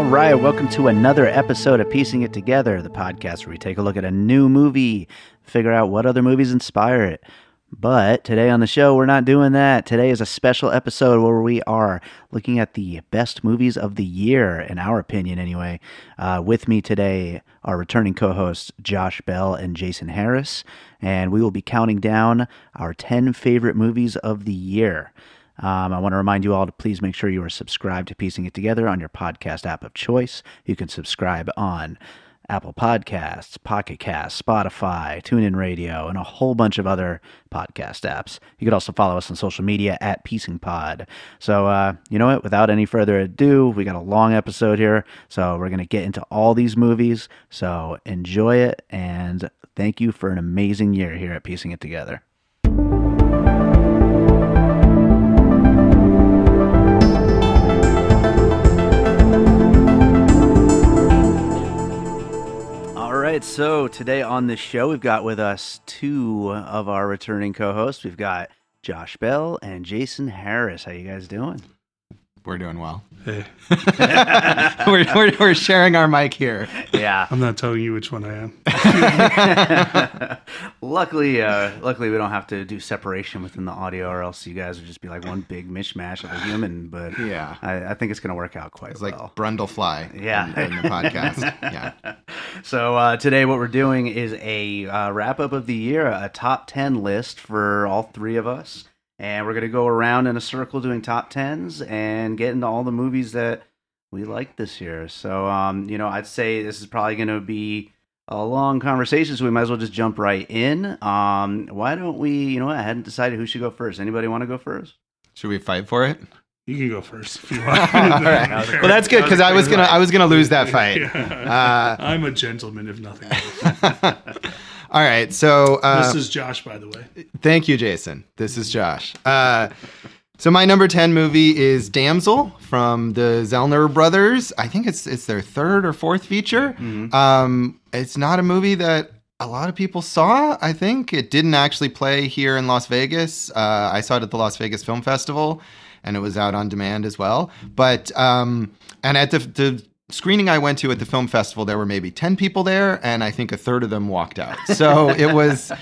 All right, welcome to another episode of Piecing It Together, the podcast where we take a look at a new movie, figure out what other movies inspire it. But today on the show, we're not doing that. Today is a special episode where we are looking at the best movies of the year, in our opinion, anyway. Uh, with me today are returning co hosts Josh Bell and Jason Harris, and we will be counting down our 10 favorite movies of the year. Um, I want to remind you all to please make sure you are subscribed to Piecing It Together on your podcast app of choice. You can subscribe on Apple Podcasts, Pocket Casts, Spotify, TuneIn Radio, and a whole bunch of other podcast apps. You could also follow us on social media at Piecing Pod. So, uh, you know what? Without any further ado, we got a long episode here, so we're going to get into all these movies. So, enjoy it, and thank you for an amazing year here at Piecing It Together. Right, so today on the show, we've got with us two of our returning co-hosts. We've got Josh Bell and Jason Harris. How you guys doing? We're doing well. Hey, we're, we're, we're sharing our mic here. Yeah. I'm not telling you which one I am. luckily, uh, luckily we don't have to do separation within the audio, or else you guys would just be like one big mishmash of a human. But Yeah. I, I think it's going to work out quite It's like well. Brundlefly Yeah. in, in the podcast. Yeah. So uh, today, what we're doing is a uh, wrap up of the year, a top ten list for all three of us, and we're gonna go around in a circle doing top tens and get into all the movies that we liked this year. So, um, you know, I'd say this is probably gonna be a long conversation, so we might as well just jump right in. Um, why don't we? You know, what? I hadn't decided who should go first. Anybody want to go first? Should we fight for it? You can go first if you want. All right. Well, that's good because I was gonna I was gonna lose that fight. Yeah. I'm a gentleman, if nothing else. All right. So uh, this is Josh, by the way. Thank you, Jason. This is Josh. Uh, so my number ten movie is Damsel from the Zellner brothers. I think it's it's their third or fourth feature. Um, it's not a movie that a lot of people saw. I think it didn't actually play here in Las Vegas. Uh, I saw it at the Las Vegas Film Festival, and it was out on demand as well. But um, and at the, the screening I went to at the film festival, there were maybe ten people there, and I think a third of them walked out. So it was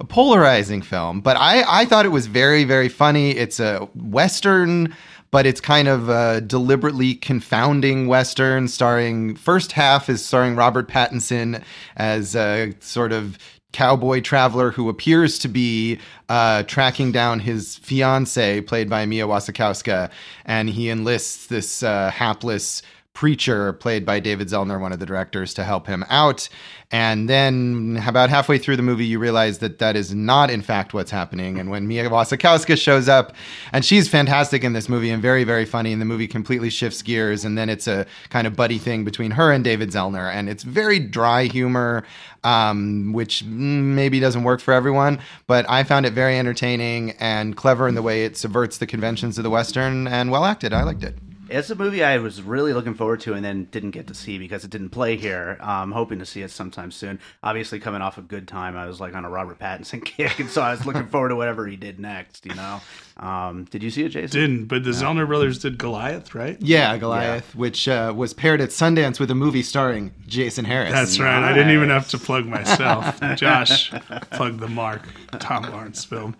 a polarizing film, but I, I thought it was very, very funny. It's a Western, but it's kind of a deliberately confounding Western starring, first half is starring Robert Pattinson as a sort of cowboy traveler who appears to be uh, tracking down his fiance, played by Mia Wasikowska, and he enlists this uh, hapless preacher played by David Zellner, one of the directors, to help him out. And then about halfway through the movie, you realize that that is not, in fact, what's happening. And when Mia Wasikowska shows up, and she's fantastic in this movie and very, very funny, and the movie completely shifts gears. And then it's a kind of buddy thing between her and David Zellner. And it's very dry humor, um, which maybe doesn't work for everyone. But I found it very entertaining and clever in the way it subverts the conventions of the Western and well acted. I liked it. It's a movie I was really looking forward to and then didn't get to see because it didn't play here. I'm hoping to see it sometime soon. Obviously, coming off a good time, I was like on a Robert Pattinson kick, and so I was looking forward to whatever he did next. You know, um, did you see it, Jason? Didn't, but the Zellner brothers did Goliath, right? Yeah, Goliath, which uh, was paired at Sundance with a movie starring Jason Harris. That's right. I didn't even have to plug myself. Josh plugged the Mark Tom Lawrence film.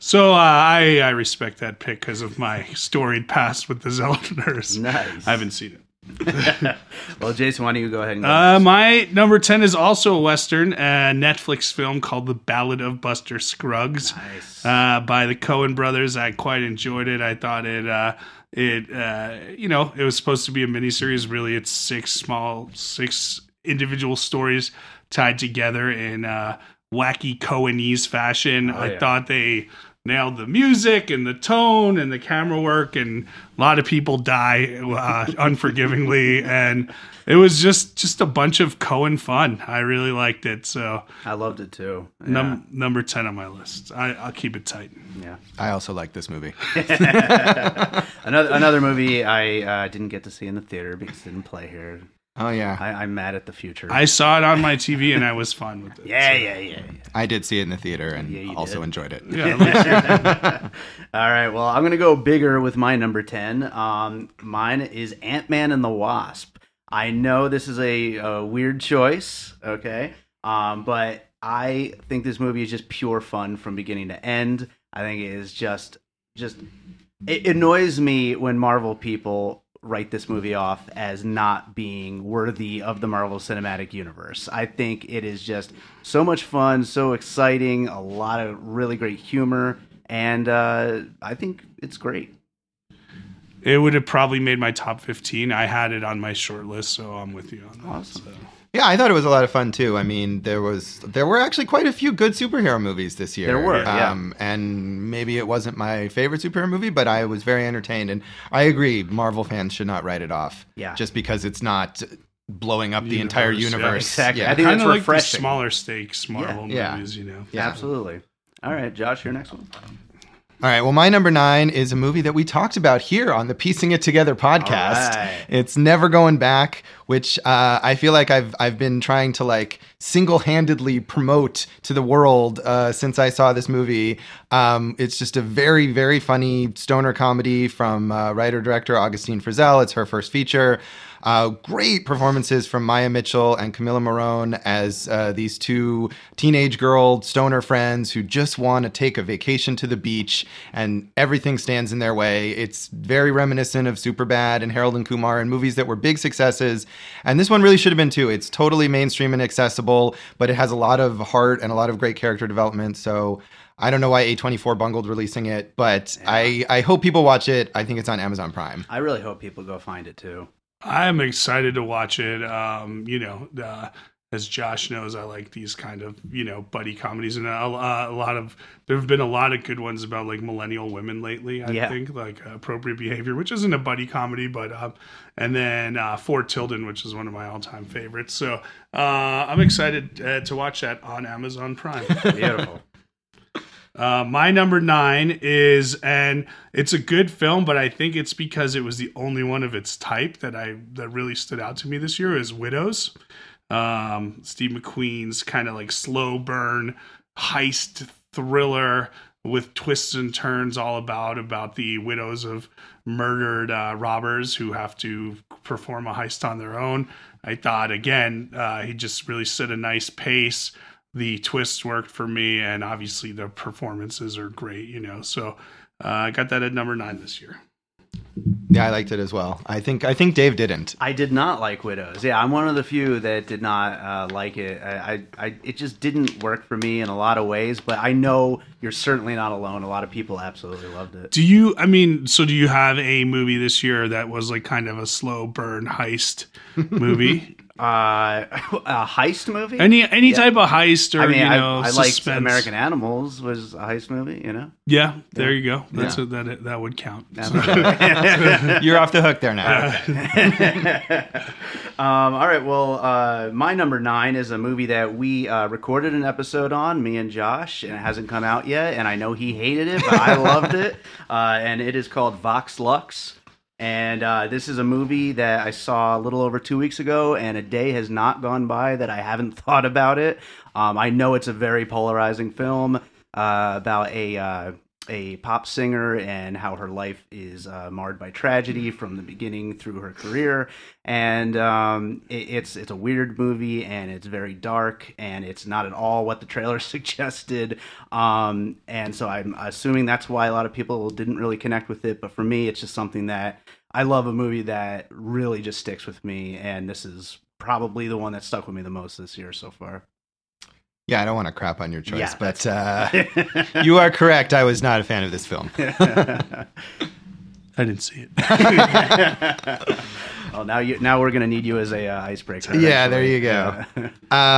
So uh, I I respect that pick because of my storied past with the Zellners. Nice. I haven't seen it. well, Jason, why don't you go ahead and go Uh, my number 10 is also a Western, a Netflix film called The Ballad of Buster Scruggs. Nice. Uh, by the Coen brothers. I quite enjoyed it. I thought it, uh, it, uh, you know, it was supposed to be a miniseries. Really, it's six small, six individual stories tied together in uh, wacky Coenese fashion. I yeah. thought they nailed the music and the tone and the camera work and a lot of people die uh, unforgivingly and it was just just a bunch of Coen fun. I really liked it. So I loved it too. Yeah. num- number 10 on my list. I, I'll keep it tight. yeah. I also like this movie. Another another movie I uh, didn't get to see in the theater because it didn't play here. Oh yeah, I, I'm mad at the future. I saw it on my TV and I was fine with it. yeah, yeah, yeah, yeah. I did see it in the theater and Yeah, also did. enjoyed it. Yeah, All right. Well, I'm gonna go bigger with my number ten. Um, mine is Ant Man and the Wasp. I know this is a, a weird choice, okay, um, but I think this movie is just pure fun from beginning to end. I think it is just just it annoys me when Marvel people write this movie off as not being worthy of the Marvel Cinematic Universe. I think it is just so much fun, so exciting, a lot of really great humor, and uh, I think it's great. it would have probably made my top 15. I had it on my short list, so I'm with you on that. Awesome. so. Yeah, I thought it was a lot of fun too. I mean, there was there were actually quite a few good superhero movies this year. There were, yeah. um, and maybe it wasn't my favorite superhero movie, but I was very entertained. And I agree, Marvel fans should not write it off. Yeah. just because it's not blowing up the entire Universe, yeah. Exactly. Yeah. I think Kind that's of like refreshing. the smaller stakes Marvel Yeah. movies, you know. Yeah. Absolutely. All right, Josh, your next one. All right. Well, my number nine is a movie that we talked about here on the Piecing It Together podcast. Right. It's Never Going Back, which uh, I feel like I've I've been trying to like single handedly promote to the world uh, since I saw this movie. Um, it's just a very very funny stoner comedy from uh, writer director Augustine Frizzell. It's her first feature. Uh, great performances from Maya Mitchell and Camila Morrone as uh, these two teenage girl stoner friends who just want to take a vacation to the beach and everything stands in their way. It's very reminiscent of Superbad and Harold and Kumar and movies that were big successes. And this one really should have been too. It's totally mainstream and accessible, but it has a lot of heart and a lot of great character development. So I don't know why A24 bungled releasing it, but I, I hope people watch it. I think it's on Amazon Prime. I really hope people go find it too. I'm excited to watch it. Um, you know, uh, as Josh knows, I like these kind of you know buddy comedies, and a, a lot of there have been a lot of good ones about like millennial women lately. I Yeah. think like appropriate behavior, which isn't a buddy comedy, but um, and then uh, Fort Tilden, which is one of my all-time favorites. So uh, I'm excited uh, to watch that on Amazon Prime. Beautiful. Uh, my number nine is, and it's a good film, but I think it's because it was the only one of its type that I that really stood out to me this year. Is Widows, um, Steve McQueen's kind of like slow burn heist thriller with twists and turns, all about about the widows of murdered uh, robbers who have to perform a heist on their own. I thought again, uh, he just really set a nice pace the twists worked for me and obviously the performances are great you know so uh, i got that at number nine this year Yeah, I liked it as well. I think I think Dave didn't. I did not like Widows. Yeah, I'm one of the few that did not uh, like it. I, I, I, it just didn't work for me in a lot of ways. But I know you're certainly not alone. A lot of people absolutely loved it. do you i mean so do you have a movie this year that was like kind of a slow burn heist movie Uh, a heist movie. any any type of heist or I mean, you know I liked suspense. American Animals was a heist movie. You know. yeah there you go that's Yeah. a, that that would count You're off the hook there now. Um, all right. Well, uh, my number nine is a movie that we uh, recorded an episode on, me and Josh, and it hasn't come out yet. And I know he hated it, but I loved it. Uh, and it is called Vox Lux. And uh, this is a movie that I saw a little over two weeks ago, and a day has not gone by that I haven't thought about it. Um, I know it's a very polarizing film uh, about a uh, a pop singer and how her life is uh, marred by tragedy from the beginning through her career. And um, it, it's it's a weird movie, and it's very dark, and it's not at all what the trailer suggested. Um, and so I'm assuming that's why a lot of people didn't really connect with it. But for me, it's just something that I love a movie that really just sticks with me, and this is probably the one that stuck with me the most this year so far. Yeah, I don't want to crap on your choice, Yeah, but uh, you are correct. I was not a fan of this film. I didn't see it. oh, now you now we're gonna need you as a uh, icebreaker. Yeah, there you go. Yeah.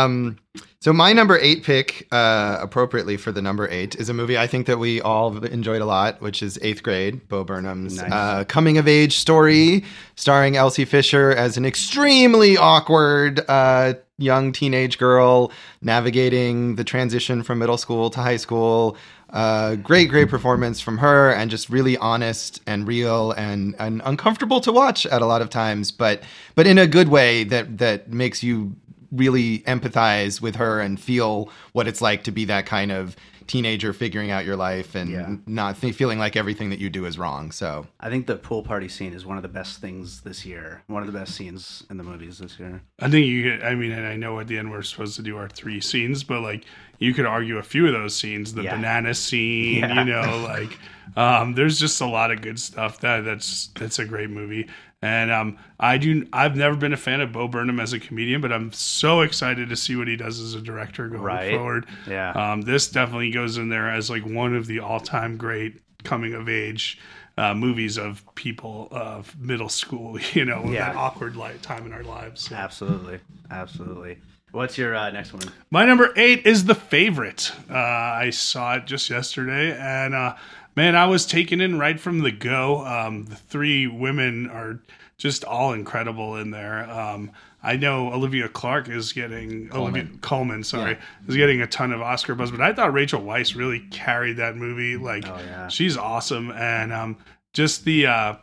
Um, so my number eight pick, uh, appropriately for the number eight, is a movie I think that we all enjoyed a lot, which is Eighth Grade, Bo Burnham's Nice. uh, coming of age story, starring Elsie Fisher as an extremely awkward uh, young teenage girl navigating the transition from middle school to high school. Uh, great, great performance from her, and just really honest and real and, and uncomfortable to watch at a lot of times, but but in a good way that that makes you really empathize with her and feel what it's like to be that kind of teenager figuring out your life and Yeah. not th- feeling like everything that you do is wrong. So I think the pool party scene is one of the best things this year. One of the best scenes in the movies this year. I think you. I mean, and I know at the end we're supposed to do our three scenes, but like you could argue a few of those scenes. The Yeah. banana scene, Yeah. you know, like um, there's just a lot of good stuff. That that's that's a great movie. And um, I do. I've never been a fan of Bo Burnham as a comedian, but I'm so excited to see what he does as a director going Right. forward. Yeah. Um, this definitely goes in there as like one of the all-time great coming of age uh, movies of people of middle school. You know, Yeah. that awkward like time in our lives. So. Absolutely, absolutely. What's your uh, next one? My number eight is the favorite. Uh, I saw it just yesterday, and uh, man, I was taken in right from the go. Um, the three women are just all incredible in there. Um, I know Olivia Clark is getting Olivia Colman, sorry, is getting a ton of Oscar buzz, but I thought Rachel Weisz really carried that movie. Like, Oh, yeah. she's awesome, and um, just the uh,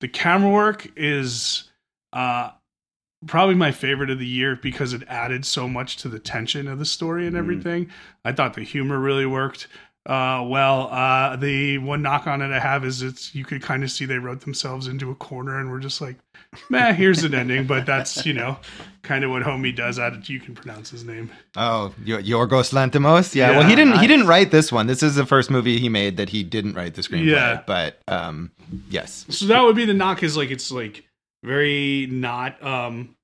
the camera work is. Uh, probably my favorite of the year because it added so much to the tension of the story and everything. I thought the humor really worked uh, well. Uh, the one knock on it I have is it's you could kind of see they wrote themselves into a corner and we're just like, man, here's an ending. But that's you know kind of what Homie does. At you can pronounce his name. Oh, Yo- Yorgos Lanthimos. Yeah, well, he didn't. He didn't write this one. This is the first movie he made that he didn't write the screenplay. Yeah. but um, yes, So that would be the knock is like it's like very not um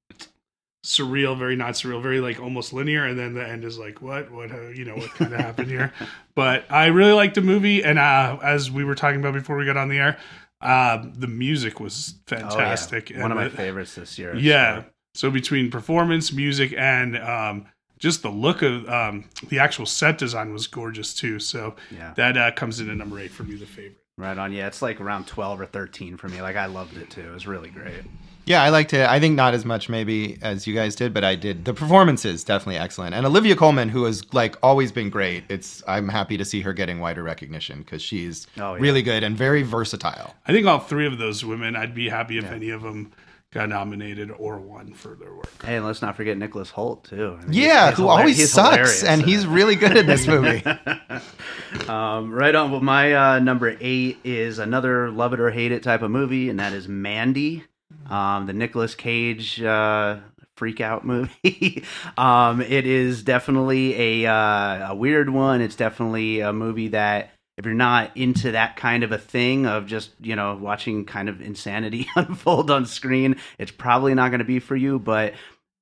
surreal, very not surreal, very like almost linear, and then the end is like what what uh, you know what kind of happened here. But I really liked the movie, and uh, as we were talking about before we got on the air, uh, the music was Oh, yeah. fantastic. One of my favorites this year. Yeah. So between performance, music, and um, just the look of um, the actual set design was gorgeous too. So Yeah. that uh, comes in at number eight for me, the favorite. Right on. Yeah, it's like around twelve or thirteen for me. Like I loved it too. It was really great. Yeah, I liked it. I think not as much maybe as you guys did, but I did. The performances definitely excellent, and Olivia Colman, who has like always been great. It's I'm happy to see her getting wider recognition because she's Oh, yeah. really good and very versatile. I think all three of those women, I'd be happy if Yeah. any of them got nominated or won for their work. Hey, and let's not forget Nicholas Hoult too. I mean, Yeah, he's- he's who hilar- always he's sucks, and in he's it. really good in this movie. Um, right on. Well, my uh, number eight is another love it or hate it type of movie, and that is Mandy, um, the Nicolas Cage uh, freak out movie. um, it is definitely a, uh, a weird one. It's definitely a movie that if you're not into that kind of a thing of just you know watching kind of insanity unfold on screen, it's probably not going to be for you. But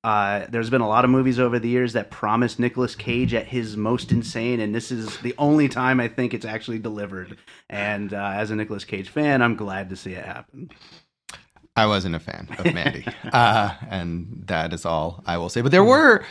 uh, there's been a lot of movies over the years that promise Nicolas Cage at his most insane, and this is the only time I think it's actually delivered. And uh, as a Nicolas Cage fan, I'm glad to see it happen. I wasn't a fan of Mandy, uh, and that is all I will say. But there were,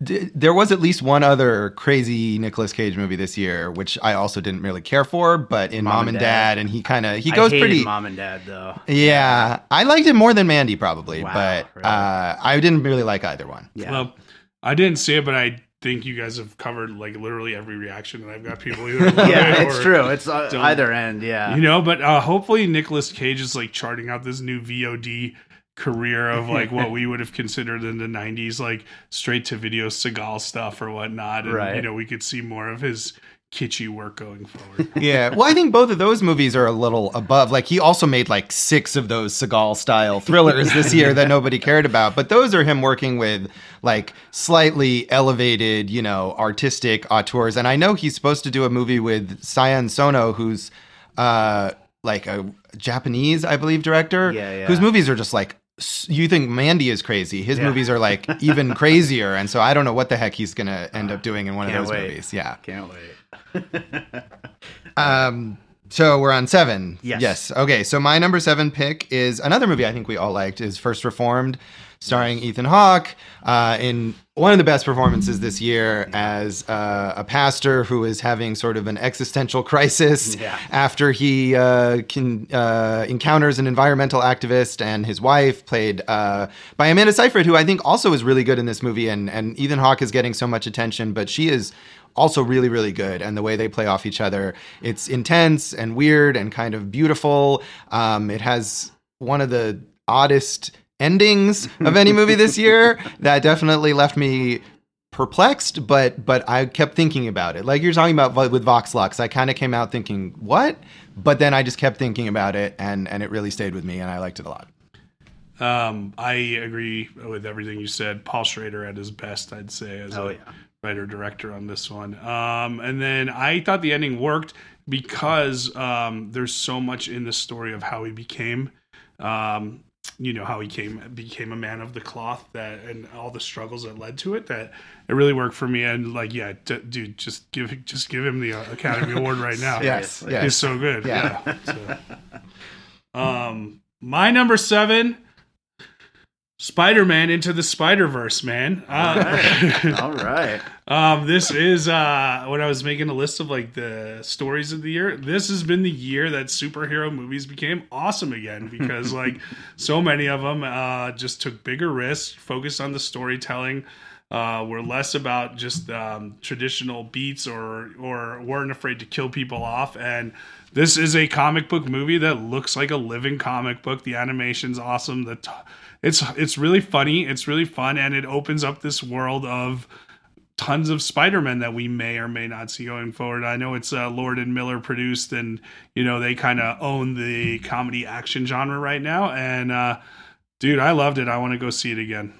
there was at least one other crazy Nicolas Cage movie this year, which I also didn't really care for. But in Mom, and Dad, and he kind of he I goes hated pretty. Mom and Dad though. yeah, I liked it more than Mandy probably, Wow, but really? uh, I didn't really like either one. Yeah, Well, I didn't see it, but I think you guys have covered like literally every reaction, and I've got people either yeah, it it's true. It's uh, either end. Yeah, You know, but uh, hopefully Nicolas Cage is like charting out this new VOD career of like what we would have considered in the 90s like straight to video Seagal stuff or whatnot and Right. you know we could see more of his kitschy work going forward Yeah, well, I think both of those movies are a little above. Like he also made like six of those Seagal style thrillers this year that nobody cared about. But those are him working with like slightly elevated, you know, artistic auteurs. And I know he's supposed to do a movie with Sion Sono, who's uh like a Japanese, I believe, director. Yeah, yeah. Whose movies are just like you think Mandy is crazy. His Yeah. movies are like even crazier, and so I don't know what the heck he's gonna end up doing in one of Can't those wait. movies. Yeah. Can't wait. Um, so we're on seven. Yes. Yes. Okay. So my number seven pick is another movie I think we all liked is First Reformed, starring Ethan Hawke uh, in one of the best performances this year as uh, a pastor who is having sort of an existential crisis Yeah. after he uh, can, uh, encounters an environmental activist and his wife, played uh, by Amanda Seyfried, who I think also is really good in this movie. And, and Ethan Hawke is getting so much attention, but she is also really, really good. And the way they play off each other, it's intense and weird and kind of beautiful. Um, it has one of the oddest endings of any movie this year that definitely left me perplexed but but i kept thinking about it like you're talking about with vox lux i kind of came out thinking what but then i just kept thinking about it and and it really stayed with me and i liked it a lot Um, I agree with everything you said. Paul Schrader at his best, I'd say, as Oh, a yeah. Writer director on this one. Um, and then I thought the ending worked because um, there's so much in the story of how he became. Um, you know how he came became a man of the cloth that and all the struggles that led to it that it really worked for me and like yeah d- dude just give just give him the uh, academy award right now yes yes He's so good. Yeah. Yeah. So, um, my number seven, Spider Man into the Spider Verse, man. Uh, All right. um, this is uh, when I was making a list of like the stories of the year. This has been the year that superhero movies became awesome again because like so many of them uh, just took bigger risks, focused on the storytelling. Uh, were less about just um, traditional beats or or weren't afraid to kill people off. And this is a comic book movie that looks like a living comic book. The animation's awesome. The t- it's it's really funny. It's really fun, and it opens up this world of tons of Spider-Man that we may or may not see going forward. I know it's uh, Lord and Miller produced, and you know they kind of own the comedy action genre right now. And uh, dude, I loved it. I want to go see it again.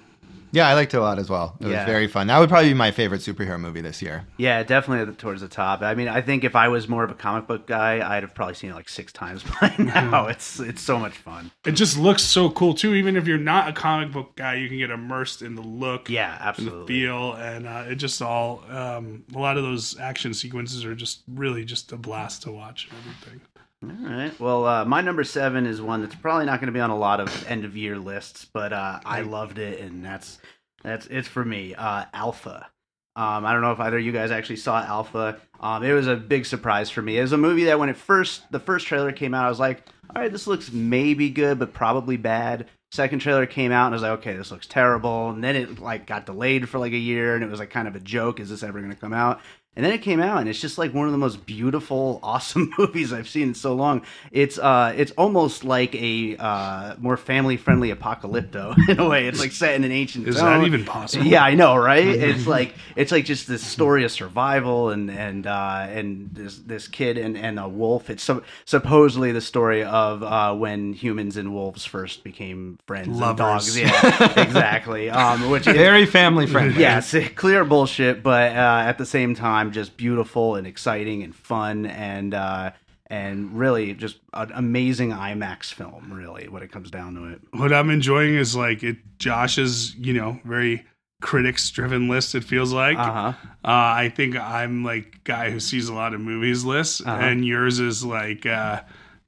Yeah i liked it a lot as well it Yeah. was very fun that would probably be my favorite superhero movie this year Yeah, definitely towards the top. I mean, I think if I was more of a comic book guy, I'd have probably seen it like six times by now. It's it's so much fun. It just looks so cool too. Even if you're not a comic book guy, you can get immersed in the look. Yeah, and the feel and uh, it just all um, a lot of those action sequences are just really just a blast to watch and everything All right. Well, uh, my number seven is one that's probably not going to be on a lot of end of year lists, but uh, I loved it, and that's that's it's for me. Uh, Alpha. Um, I don't know if either of you guys actually saw Alpha. Um, it was a big surprise for me. It was a movie that when it first the first trailer came out, I was like, all right, this looks maybe good, but probably bad. Second trailer came out, and I was like, okay, this looks terrible. And then it like got delayed for like a year, and it was like kind of a joke. Is this ever going to come out? And then it came out, and it's just like one of the most beautiful, awesome movies I've seen in so long. It's uh, it's almost like a uh, more family friendly apocalypto in a way. It's like set in an ancient. is zone. that even possible Yeah, I know, right? It's like it's like just this story of survival and and uh, and this this kid and, and a wolf. It's so, supposedly the story of uh, when humans and wolves first became friends Lovers. dogs. Yeah, exactly. Um, which very family friendly yes, clear bullshit, but uh, at the same time, just beautiful and exciting and fun and uh, and really just an amazing IMAX film. Really, when it comes down to it. what i'm enjoying is like it josh's you know very critics driven list it feels like Uh huh. Uh, I think I'm like guy who sees a lot of movies lists, Uh-huh. and yours is like uh,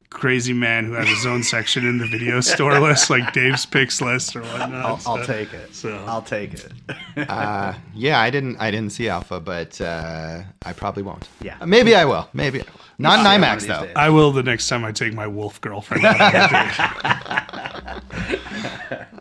crazy man who has his own section in the video store list, like Dave's picks list or whatnot. I'll, I'll take it. so- I'll take it. uh, yeah i didn't i didn't see alpha but uh, i probably won't Yeah. Uh, maybe i will maybe not in Yeah, one of imax though days. I will the next time I take my wolf girlfriend. out on a date.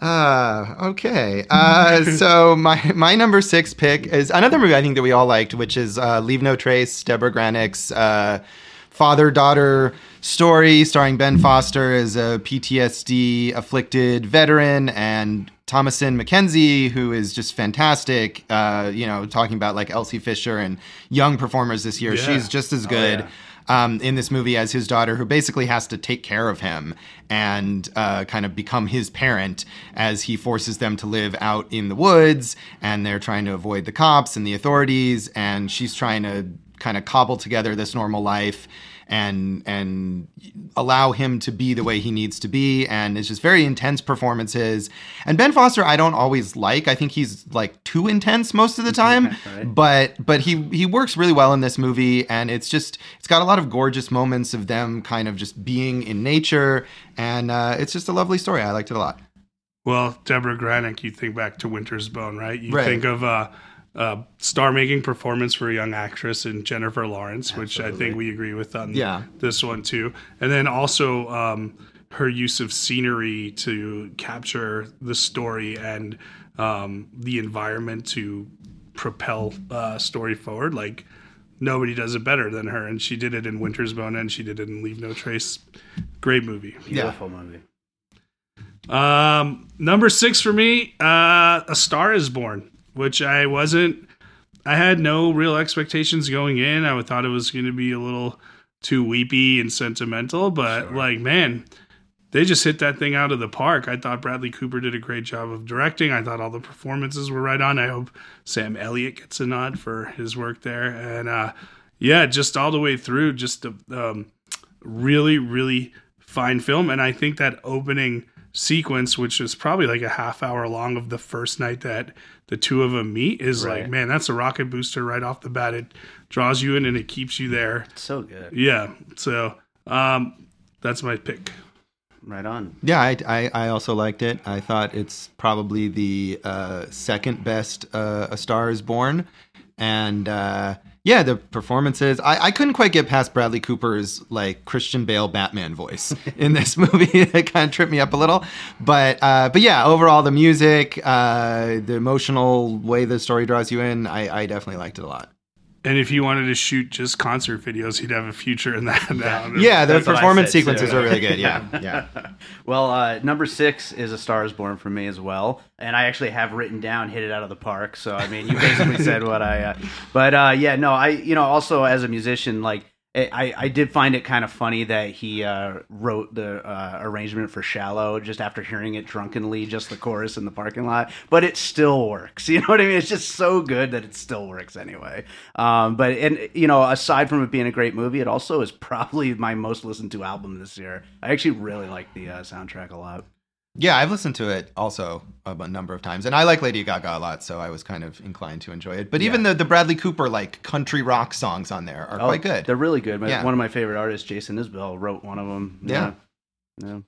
Uh, okay. Uh, so my my number six pick is another movie I think that we all liked, which is uh, Leave No Trace, Deborah Granik's uh, father daughter story, starring Ben Foster as a PTSD afflicted veteran and Thomasin McKenzie, who is just fantastic. Uh, you know, talking about like Elsie Fisher and young performers this year. Yeah. She's just as good yeah. um, in this movie as his daughter, who basically has to take care of him and uh, kind of become his parent as he forces them to live out in the woods and they're trying to avoid the cops and the authorities. And she's trying to kind of cobble together this normal life. And and allow him to be the way he needs to be. And it's just very intense performances. And Ben Foster, I don't always like. I think he's like too intense most of the time. Right. But but he he works really well in this movie, and it's just it's got a lot of gorgeous moments of them kind of just being in nature, and uh, it's just a lovely story. I liked it a lot. Well, Deborah Granik, you think back to Winter's Bone, right? You Right. think of uh, a star-making performance for a young actress in Jennifer Lawrence, which I think we agree with on Yeah. this one too. And then also um, her use of scenery to capture the story and um, the environment to propel uh, story forward. Like nobody does it better than her, and she did it in Winter's Bone, and she did it in Leave No Trace. Great movie. Beautiful movie. Um, number six for me, uh, A Star Is Born, which I wasn't. I had no real expectations going in. I thought it was going to be a little too weepy and sentimental, but like, man, they just hit that thing out of the park. I thought Bradley Cooper did a great job of directing. I thought all the performances were right on. I hope Sam Elliott gets a nod for his work there. And uh, yeah, just all the way through, just a um, really, really fine film. And I think that opening sequence, which is probably like a half hour long of the first night that the two of them meet, is Right. like, man, that's a rocket booster right off the bat. It draws you in and it keeps you there. So good. Yeah. So um, that's my pick. Right on. Yeah, I, I, I also liked it. I thought it's probably the uh, second best uh, A Star Is Born, and uh, yeah, the performances. I, I couldn't quite get past Bradley Cooper's like Christian Bale Batman voice in this movie. it kind of tripped me up a little, but uh, but yeah, overall the music, uh, the emotional way the story draws you in, I, I definitely liked it a lot. And if you wanted to shoot just concert videos, he'd have a future in that now. Yeah, the That's what I performance said, sequences too. are really good. Yeah, yeah. Well, uh, number six is A Star Is Born for me as well, and I actually have written down "Hit It Out of the Park." So I mean, you basically said what I. Uh, but uh, yeah, no, I you know also as a musician, like I I did find it kind of funny that he uh, wrote the uh, arrangement for "Shallow" just after hearing it drunkenly, just the chorus in the parking lot, but it still works. You know what I mean? It's just so good that it still works anyway. Um, but and you know, aside from it being a great movie, it also is probably my most listened to album this year. I actually really like the uh, soundtrack a lot. Yeah, I've listened to it also a number of times, and I like Lady Gaga a lot, so I was kind of inclined to enjoy it. But even the the Bradley Cooper like country rock songs on there are quite good. Oh, They're really good. My, Yeah. One of my favorite artists, Jason Isbell, wrote one of them. Yeah. yeah.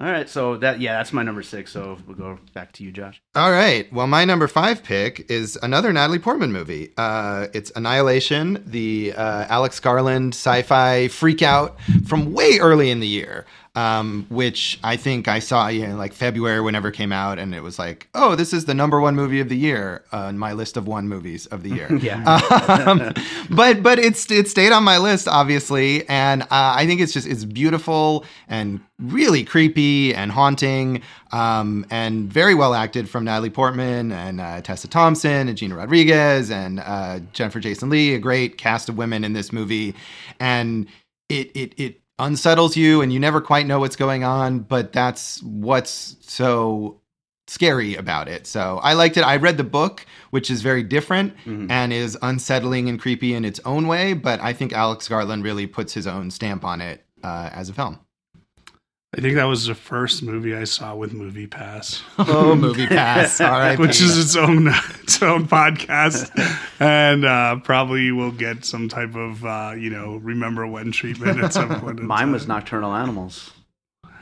All right, so that yeah, that's my number six. So we'll go back to you, Josh. All right. Well, my number five pick is another Natalie Portman movie. Uh, it's Annihilation, the uh, Alex Garland sci-fi freak out from way early in the year. Um, which I think I saw you know, like February whenever it came out, and it was like, oh, this is the number one movie of the year on my list of one movies of the year. Yeah. um, but but it's it stayed on my list obviously, and uh, I think it's just it's beautiful and really creepy and haunting, um, and very well acted from Natalie Portman and uh, Tessa Thompson and Gina Rodriguez and uh, Jennifer Jason Lee, a great cast of women in this movie, and it it it unsettles you and you never quite know what's going on, but that's what's so scary about it. So I liked it. I read the book, which is very different and is unsettling and creepy in its own way, but I think Alex Garland really puts his own stamp on it uh, as a film. I think that was the first movie I saw with Movie Pass, Oh, movie pass. All right. which is its own its own podcast, and uh, probably will get some type of uh, you know remember when treatment at some point. in Mine was. Nocturnal Animals.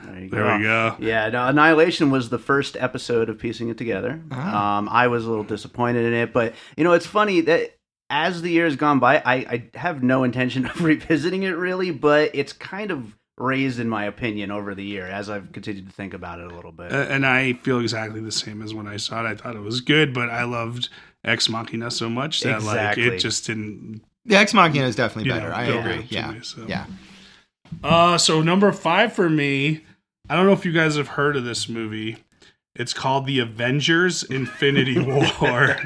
There you go. There we go. Yeah, no, Annihilation was the first episode of piecing it together. Ah. Um, I was a little disappointed in it, but you know, it's funny that as the years gone by, I, I have no intention of revisiting it really, but it's kind of raised in my opinion over the year as I've continued to think about it a little bit. Uh, and I feel exactly the same as when I saw it. I thought it was good, but I loved Ex Machina so much that like it just didn't. the Ex Machina is definitely better. know, I build agree. up Yeah. me, so. Yeah. Uh, so number five for me. I don't know if you guys have heard of this movie. It's called The Avengers: Infinity War,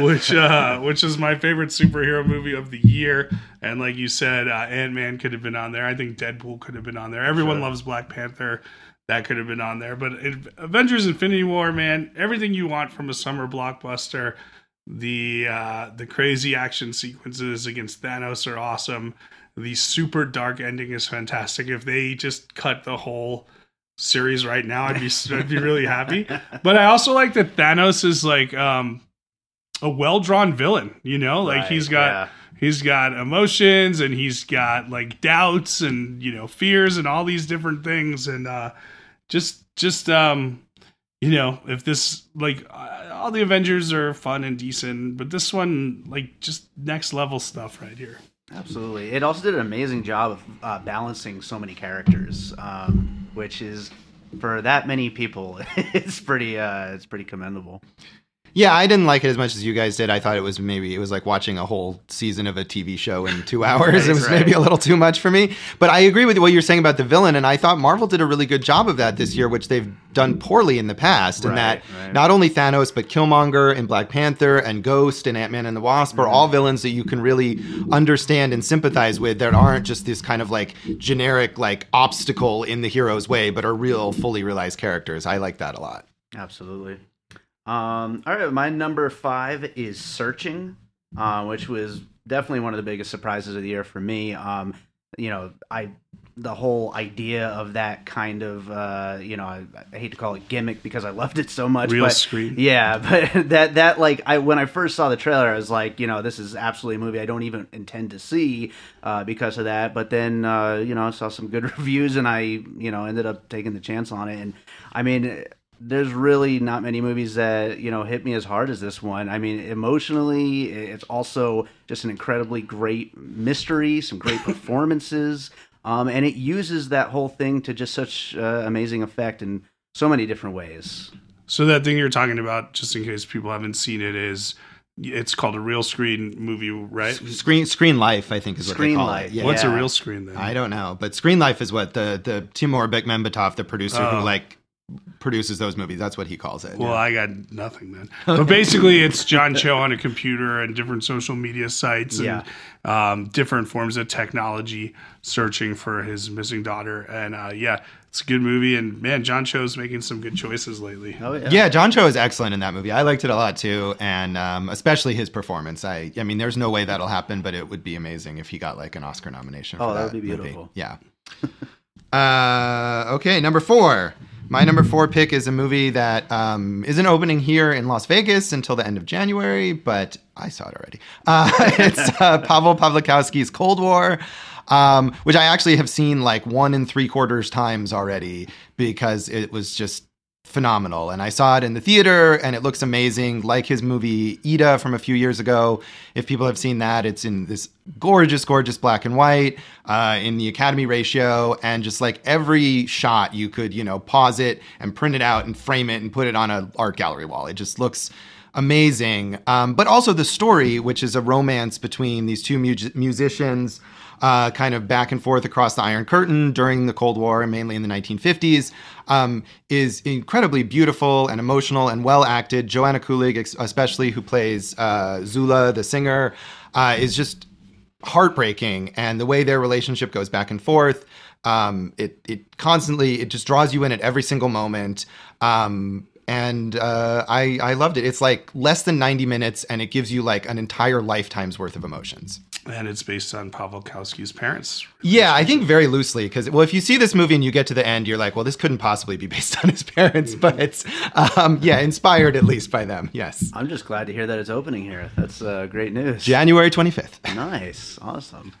which uh, which is my favorite superhero movie of the year. And like you said, uh, Ant Man could have been on there. I think Deadpool could have been on there. Everyone loves Black Panther. That could have been on there. But it, Avengers: Infinity War, man, everything you want from a summer blockbuster. The uh, the crazy action sequences against Thanos are awesome. the super dark ending is fantastic. If they just cut the whole series right now, I'd be I'd be really happy. But I also like that Thanos is like um, a well drawn villain. You know, like Right, he's got yeah. he's got emotions and he's got like doubts and you know fears and all these different things and uh just just um you know if this like uh, all the avengers are fun and decent but this one like just next level stuff right here Absolutely. It also did an amazing job of uh, balancing so many characters, um, which is for that many people, it's pretty uh, it's pretty commendable. Yeah, I didn't like it as much as you guys did. I thought it was maybe it was like watching a whole season of a TV show in two hours. it was right. maybe a little too much for me. But I agree with what you're saying about the villain, and I thought Marvel did a really good job of that this year, which they've done poorly in the past. Right, that right. not only Thanos, but Killmonger and Black Panther and Ghost and Ant Man and the Wasp are all mm-hmm. villains that you can really understand and sympathize with. That aren't just this kind of like generic like obstacle in the hero's way, but are real, fully realized characters. I like that a lot. Absolutely. Um, all right, my number five is Searching, uh, which was definitely one of the biggest surprises of the year for me. Um, you know, I the whole idea of that kind of uh, you know, I, I hate to call it gimmick because I loved it so much. real but, screen Yeah, but that that like I when I first saw the trailer, I was like, you know, this is absolutely a movie I don't even intend to see uh, because of that. But then uh, you know, I saw some good reviews, and I you know ended up taking the chance on it. And I mean, there's really not many movies that you know hit me as hard as this one. I mean, emotionally, it's also just an incredibly great mystery, some great performances. Um, and it uses that whole thing to just such uh, amazing effect in so many different ways. so that thing you're talking about just in case people haven't seen it is it's called a real screen movie right Screen Screen Life, I think, is what Screen they call Life. it. Yeah. what's a real screen then I don't know, but Screen Life is what the the Timur Bekmambetov, the producer Oh. who like produces those movies. That's what he calls it. Well, I got nothing then. But basically, it's John Cho on a computer and different social media sites and Yeah. um, different forms of technology searching for his missing daughter. And uh, yeah, it's a good movie. And man, John Cho's making some good choices lately. Oh yeah. John Cho is excellent in that movie. I liked it a lot too, and um, especially his performance. I, I mean, there's no way that'll happen, but it would be amazing if he got like an Oscar nomination. Oh, that that would be movie. beautiful. Yeah. uh, okay, number four. My number four pick is a movie that um, isn't opening here in Las Vegas until the end of January, but I saw it already. Uh, it's uh, Pavel Pawlikowski's Cold War, um, which I actually have seen like one and three quarters times already because it was just phenomenal. And I saw it in the theater and it looks amazing, like his movie Ida from a few years ago. If people have seen that, it's in this gorgeous, gorgeous black and white uh, in the Academy ratio. And just like every shot, you could, you know, pause it and print it out and frame it and put it on an art gallery wall. It just looks amazing. Um, but also the story, which is a romance between these two mu- musicians uh, kind of back and forth across the Iron Curtain during the Cold War, and mainly in the 1950s, um, is incredibly beautiful and emotional and well acted. Joanna Kulig, especially who plays uh, Zula, the singer, uh, is just heartbreaking. And the way their relationship goes back and forth, um, it it constantly it just draws you in at every single moment. Um, and uh, I I loved it. It's like less than 90 minutes, and it gives you like an entire lifetime's worth of emotions. And it's based on Pavel Kowski's parents. Yeah, I think very loosely because well, if you see this movie and you get to the end, you're like, well, this couldn't possibly be based on his parents, but it's um, yeah, inspired at least by them. Yes, I'm just glad to hear that it's opening here. That's uh, great news. January 25th. Nice, awesome.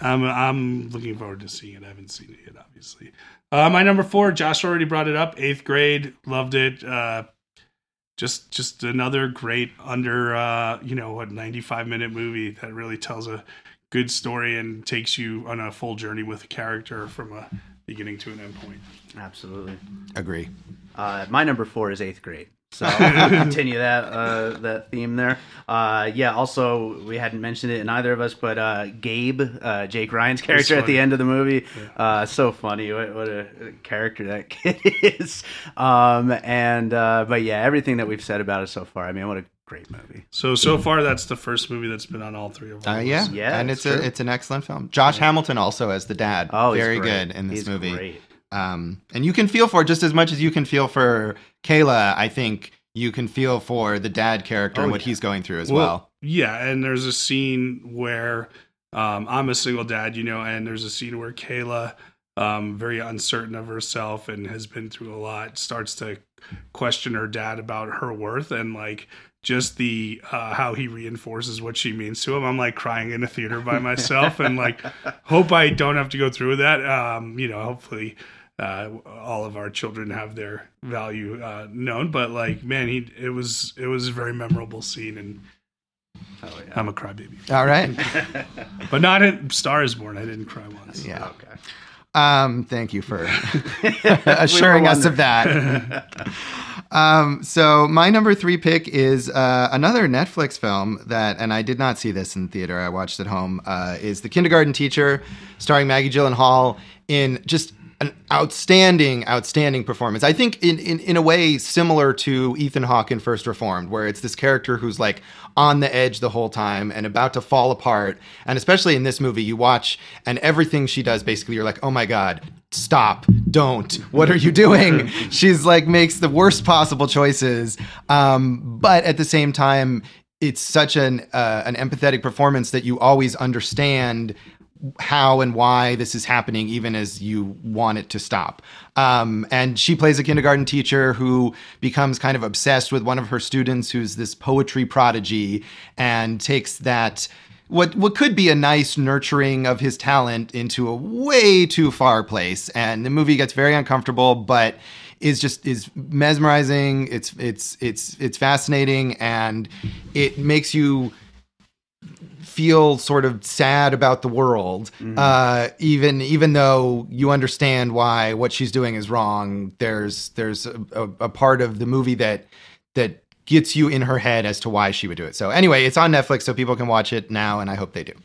I'm I'm looking forward to seeing it. I haven't seen it yet, obviously. Uh, my number four, Josh already brought it up. Eighth grade, loved it. Uh, just just another great under uh, you know what 95 minute movie that really tells a good story and takes you on a full journey with a character from a beginning to an end point. Absolutely. Agree. Uh, my number four is eighth grade. So I'll continue that uh, that theme there. Uh, yeah. Also, we hadn't mentioned it in either of us, but uh, Gabe, uh, Jake Ryan's character at the end of the movie, uh, so funny. What, what a character that kid is. Um, and uh, but yeah, everything that we've said about it so far. I mean, what a great movie. So so far, that's the first movie that's been on all three of Uh, yeah. Yeah, and it's it's true. a it's an excellent film. Josh Hamilton also as the dad. Oh, he's very great. good in this He's movie. Great. Um, and you can feel for it just as much as you can feel for Kayla. I think you can feel for the dad character Oh, and what yeah. he's going through as well. Yeah, and there's a scene where um, I'm a single dad, you know, and there's a scene where Kayla, um, very uncertain of herself and has been through a lot, starts to question her dad about her worth and like just the uh, how he reinforces what she means to him. I'm like crying in a theater by myself and like hope I don't have to go through that. Um, you know, hopefully uh, all of our children have their value uh, known. But like, man, he it was it was a very memorable scene, and Oh, yeah. I'm a crybaby. All right. But not in Star is Born. I didn't cry once. Yeah. Okay. Um, thank you for assuring us of that. um, so my number three pick is uh, another Netflix film that, and I did not see this in theater. I watched at home. Uh, is The Kindergarten Teacher, starring Maggie Gyllenhaal in just an outstanding, outstanding performance. I think in, in in a way similar to Ethan Hawke in First Reformed, where it's this character who's like on the edge the whole time and about to fall apart. And especially in this movie, you watch and everything she does, basically, you're like, oh my god, stop, don't, what are you doing? She's like makes the worst possible choices, um, but at the same time. It's such an uh, an empathetic performance that you always understand how and why this is happening, even as you want it to stop. Um, and she plays a kindergarten teacher who becomes kind of obsessed with one of her students, who's this poetry prodigy, and takes that. What, what could be a nice nurturing of his talent into a way too far place and the movie gets very uncomfortable but is just is mesmerizing it's it's it's it's fascinating and it makes you feel sort of sad about the world uh, even even though you understand why what she's doing is wrong there's there's a, a, a part of the movie that that gets you in her head as to why she would do it so anyway it's on netflix so people can watch it now and i hope they do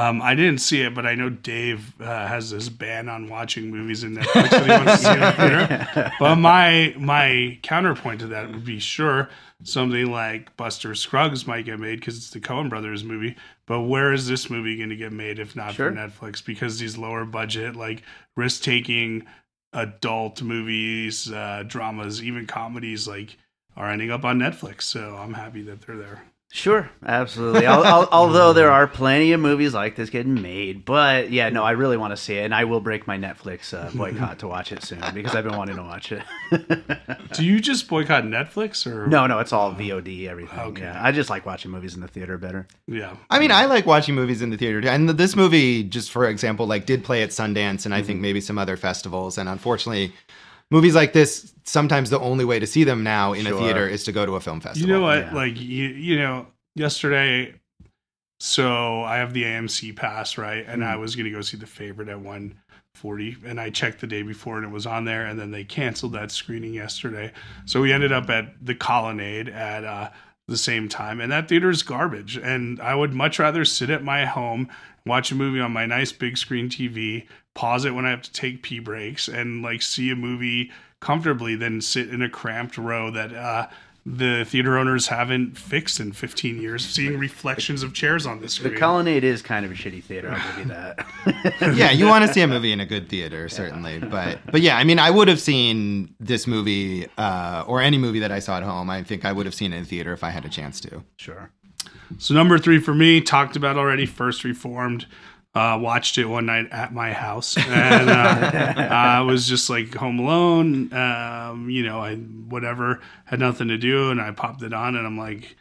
Um, I didn't see it, but I know Dave uh, has this ban on watching movies in Netflix that he wants to see in the theater. But my my counterpoint to that would be sure something like Buster Scruggs might get made because it's the Coen Brothers movie. But where is this movie going to get made if not Sure. for Netflix? Because these lower budget, like risk taking adult movies, uh, dramas, even comedies, like are ending up on Netflix. So I'm happy that they're there. Sure, absolutely. Al- al- although there are plenty of movies like this getting made, but yeah, no, I really want to see it, and I will break my Netflix uh, boycott to watch it soon because I've been wanting to watch it. Do you just boycott Netflix or no, no, it's all VOD, everything. Okay. Yeah, I just like watching movies in the theater better. Yeah. I mean, I like watching movies in the theater, and this movie, just for example, like did play at Sundance, and I think maybe some other festivals. And unfortunately, movies like this, sometimes the only way to see them now in Sure. a theater is to go to a film festival. You know what? Yeah. Like you, you know, yesterday. So I have the AMC pass, right? And I was gonna go see the favorite at one forty, and I checked the day before, and it was on there. And then they canceled that screening yesterday, so we ended up at the Colonnade at uh, the same time, and that theater is garbage. And I would much rather sit at my home, watch a movie on my nice big screen TV, pause it when I have to take pee breaks, and like see a movie comfortably than sit in a cramped row that uh, the theater owners haven't fixed in 15 years, seeing reflections of chairs on the screen. The. Colonnade is kind of a shitty theater. I'll give you that. yeah, you want to see a movie in a good theater, certainly. But but yeah, I mean, I would have seen this movie uh, or any movie that I saw at home. I think I would have seen it in theater if I had a chance to. sure. So number three for me, talked about already. First Reformed, uh, watched it one night at my house, and uh, I was just like home alone. Um, you know, I whatever had nothing to do, and I popped it on, and I'm like,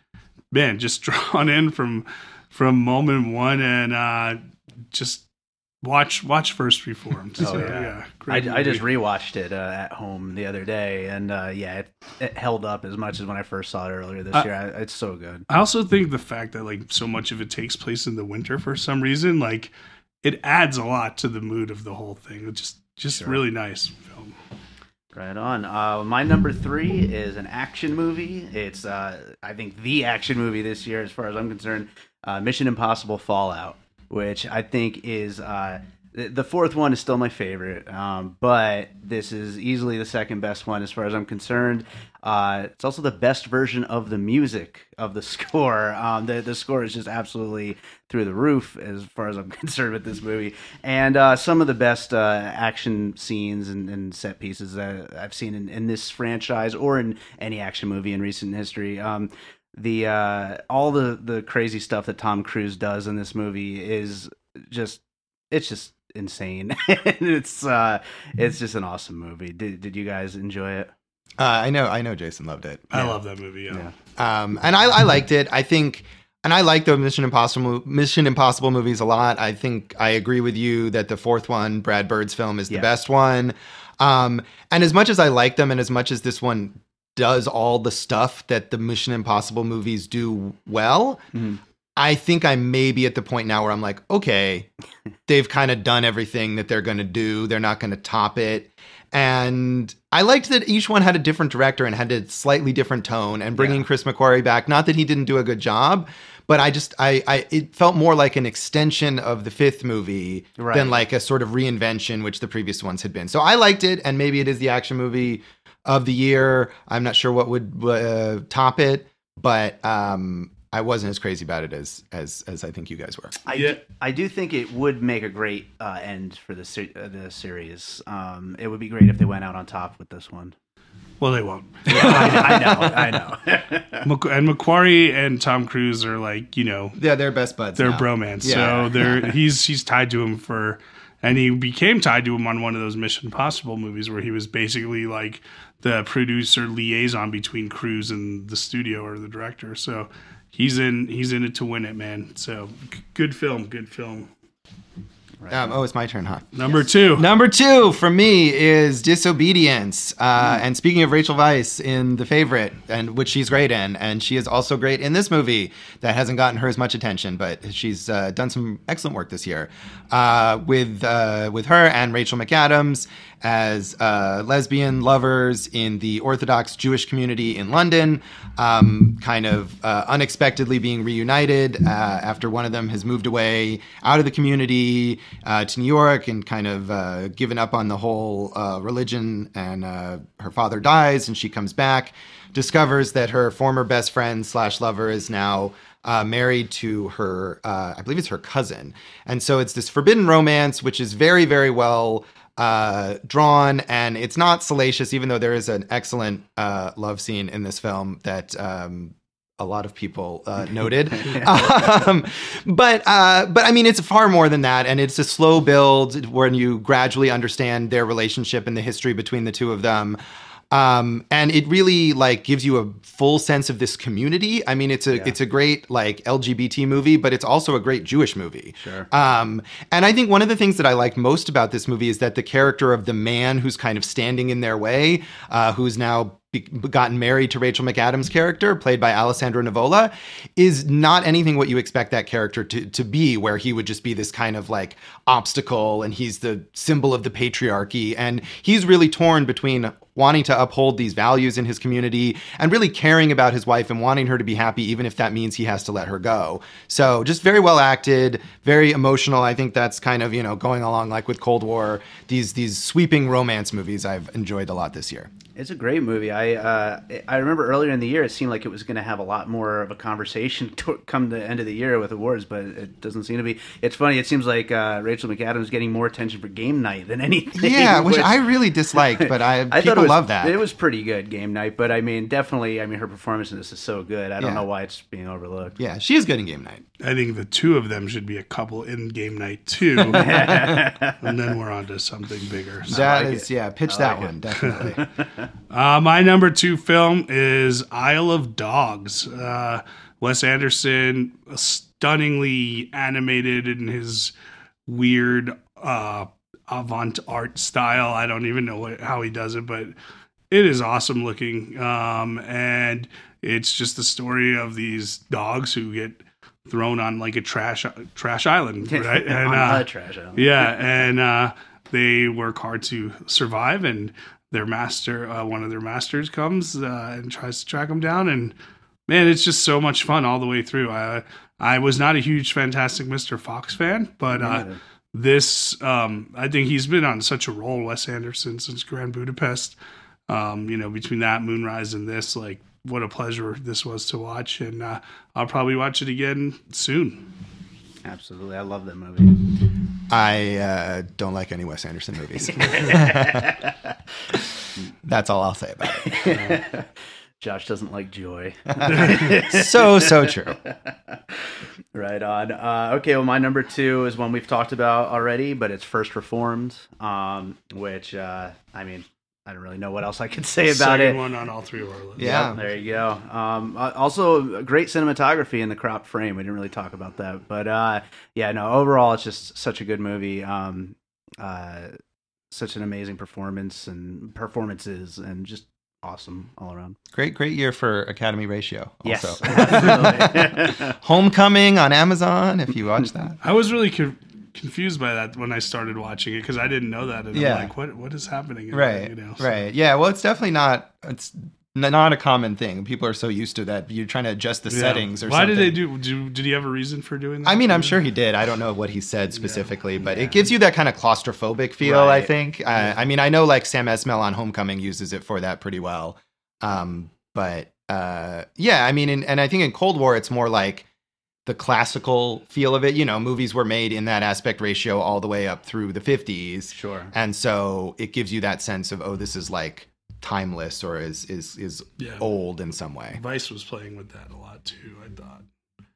man, just drawn in from from moment one, and uh, just watch watch First Reformed. Oh, So, yeah. I, great I just movie. rewatched it uh, at home the other day, and uh, yeah, it, it held up as much as when I first saw it earlier this Uh, year. I, it's so good. I also think the fact that like so much of it takes place in the winter for some reason, like it adds a lot to the mood of the whole thing. It's just just Sure. really nice film. Right on. Uh, my number three is an action movie. It's, uh, I think, the action movie this year, as far as I'm concerned. Uh, Mission Impossible Fallout, which I think is uh, the, fourth one is still my favorite, um, but this is easily the second best one as far as I'm concerned. Uh, it's also the best version of the music of the score. Um, the the score is just absolutely through the roof as far as I'm concerned with this movie, and uh, some of the best uh, action scenes and, and set pieces that I've seen in, in this franchise or in any action movie in recent history. Um, the uh, all the the crazy stuff that Tom Cruise does in this movie is just it's just insane. it's uh, it's just an awesome movie. Did did you guys enjoy it? Uh, I know, I know. Jason loved it. I love that movie. Yeah. Yeah. um, and I, I liked it. I think, and I like the Mission Impossible Mission Impossible movies a lot. I think I agree with you that the fourth one, Brad Bird's film, is the Yeah. best one. Um, and as much as I like them, and as much as this one does all the stuff that the Mission Impossible movies do well, Mhm. I think I may be at the point now where I'm like, okay, they've kind of done everything that they're going to do. They're not going to top it. And I liked that each one had a different director and had a slightly different tone. And bringing Yeah. Chris McQuarrie back, not that he didn't do a good job, but I just I, I it felt more like an extension of the fifth movie Right. than like a sort of reinvention, which the previous ones had been. So I liked it, and maybe it is the action movie of the year. I'm not sure what would uh, top it, but um, I wasn't as crazy about it as as as I think you guys were. I, Yeah. do, I do think it would make a great uh, end for the se- uh, the series. Um, it would be great if they went out on top with this one. Well, they won't. Yeah, I, I know, I know. And McQuarrie and Tom Cruise are like, you know, Yeah, they're best buds. they're now. bromance. Yeah. So they're he's he's tied to him for, and he became tied to him on one of those Mission Impossible movies where he was basically like the producer liaison between Cruise and the studio or the director. So he's in he's in it to win it, man. So g- good film, good film. Um, oh, it's my turn, huh? Number two. Number two for me is Disobedience. Uh, And speaking of Rachel Weisz in The Favorite, and which she's great in, and she is also great in this movie that hasn't gotten her as much attention, but she's uh, done some excellent work this year uh, with uh, with her and Rachel McAdams as uh, lesbian lovers in the Orthodox Jewish community in London, um, kind of uh, unexpectedly being reunited uh, after one of them has moved away out of the community uh, to New York and kind of uh, given up on the whole uh, religion. And her father dies, and she comes back, discovers that her former best friend slash lover is now uh, married to her, uh, I believe it's her cousin. And so it's this forbidden romance, which is very, very well uh, drawn, and it's not salacious, even though there is an excellent uh, love scene in this film that um, a lot of people uh, noted. um, but uh, but I mean, it's far more than that, and it's a slow build when you gradually understand their relationship and the history between the two of them. Um, and it really like gives you a full sense of this community. I mean, it's a it's a great like LGBT movie, but it's also a great Jewish movie. Sure. Um, and I think one of the things that I like most about this movie is that the character of the man who's kind of standing in their way, uh, who's now be- gotten married to Rachel McAdams' character, played by Alessandro Nivola, is not anything what you expect that character to, to be, where he would just be this kind of like obstacle and he's the symbol of the patriarchy. And he's really torn between wanting to uphold these values in his community and really caring about his wife and wanting her to be happy, even if that means he has to let her go. So just very well acted, very emotional. I think that's kind of, you know, going along like with Cold War, these these sweeping romance movies I've enjoyed a lot this year. It's a great movie. I uh, I remember earlier in the year, it seemed like it was going to have a lot more of a conversation to come the end of the year with awards, but it doesn't seem to be. It's funny. It seems like uh, Rachel McAdams is getting more attention for Game Night than anything. Yeah, which I really disliked, but I, I people thought was, love that. It was pretty good game night, but I mean, definitely, I mean, her performance in this is so good. I don't Yeah. know why it's being overlooked. yeah, she is good in game night. I think the two of them should be a couple in game night too, and then we're on to something bigger. So, That like is, it. yeah, pitch I that like one definitely. Uh, my number two film is Isle of Dogs. Uh, Wes Anderson, stunningly animated in his weird uh, avant art style. I don't even know what, how he does it, but it is awesome looking. Um, and it's just the story of these dogs who get thrown on like a trash trash island, right? on uh, a trash island. yeah, and uh, they work hard to survive, and their master, uh, one of their masters, comes uh, and tries to track them down, and man, it's just so much fun all the way through. I I was not a huge Fantastic Mr. Fox fan, but uh, this um, I think he's been on such a roll, Wes Anderson, since Grand Budapest. Um, you know, between that Moonrise and this, like what a pleasure this was to watch, and uh, I'll probably watch it again soon. Absolutely, I love that movie. I uh, don't like any Wes Anderson movies. That's all I'll say about it. Josh doesn't like joy. so so true. right on. Uh, okay, well, my number two is one we've talked about already, but it's First Reformed, um, which uh, I mean, I don't really know what else I could say about Second it. one on all three of our lists. Yeah. There you go. Um, uh, also, great cinematography in the crop frame. We didn't really talk about that, but uh, yeah, no. Overall, it's just such a good movie. Um, uh, such an amazing performance and performances, and just awesome all around. Great great year for Academy Ratio. Yes, Also. absolutely. Homecoming on Amazon. If you watch that. I was really con- confused by that when I started watching it because I didn't know that. And Yeah. I'm like, what what is happening? in right there, You know, so- right yeah well it's definitely not it's not a common thing people are so used to that you're trying to adjust the Yeah. settings or Why something did they do, do? Did he have a reason for doing that? I mean, I'm sure he did. I don't know what he said specifically, but Yeah. it gives you that kind of claustrophobic feel. I Right. think. Uh, I mean, I know like Sam Esmail on Homecoming uses it for that pretty well. Um, but uh, yeah, I mean, and, and I think in Cold War, it's more like the classical feel of it. You know, movies were made in that aspect ratio all the way up through the 50s. Sure. and so it gives you that sense of oh this is like timeless or is is is Yeah. old in some way Vice was playing with that a lot too. I thought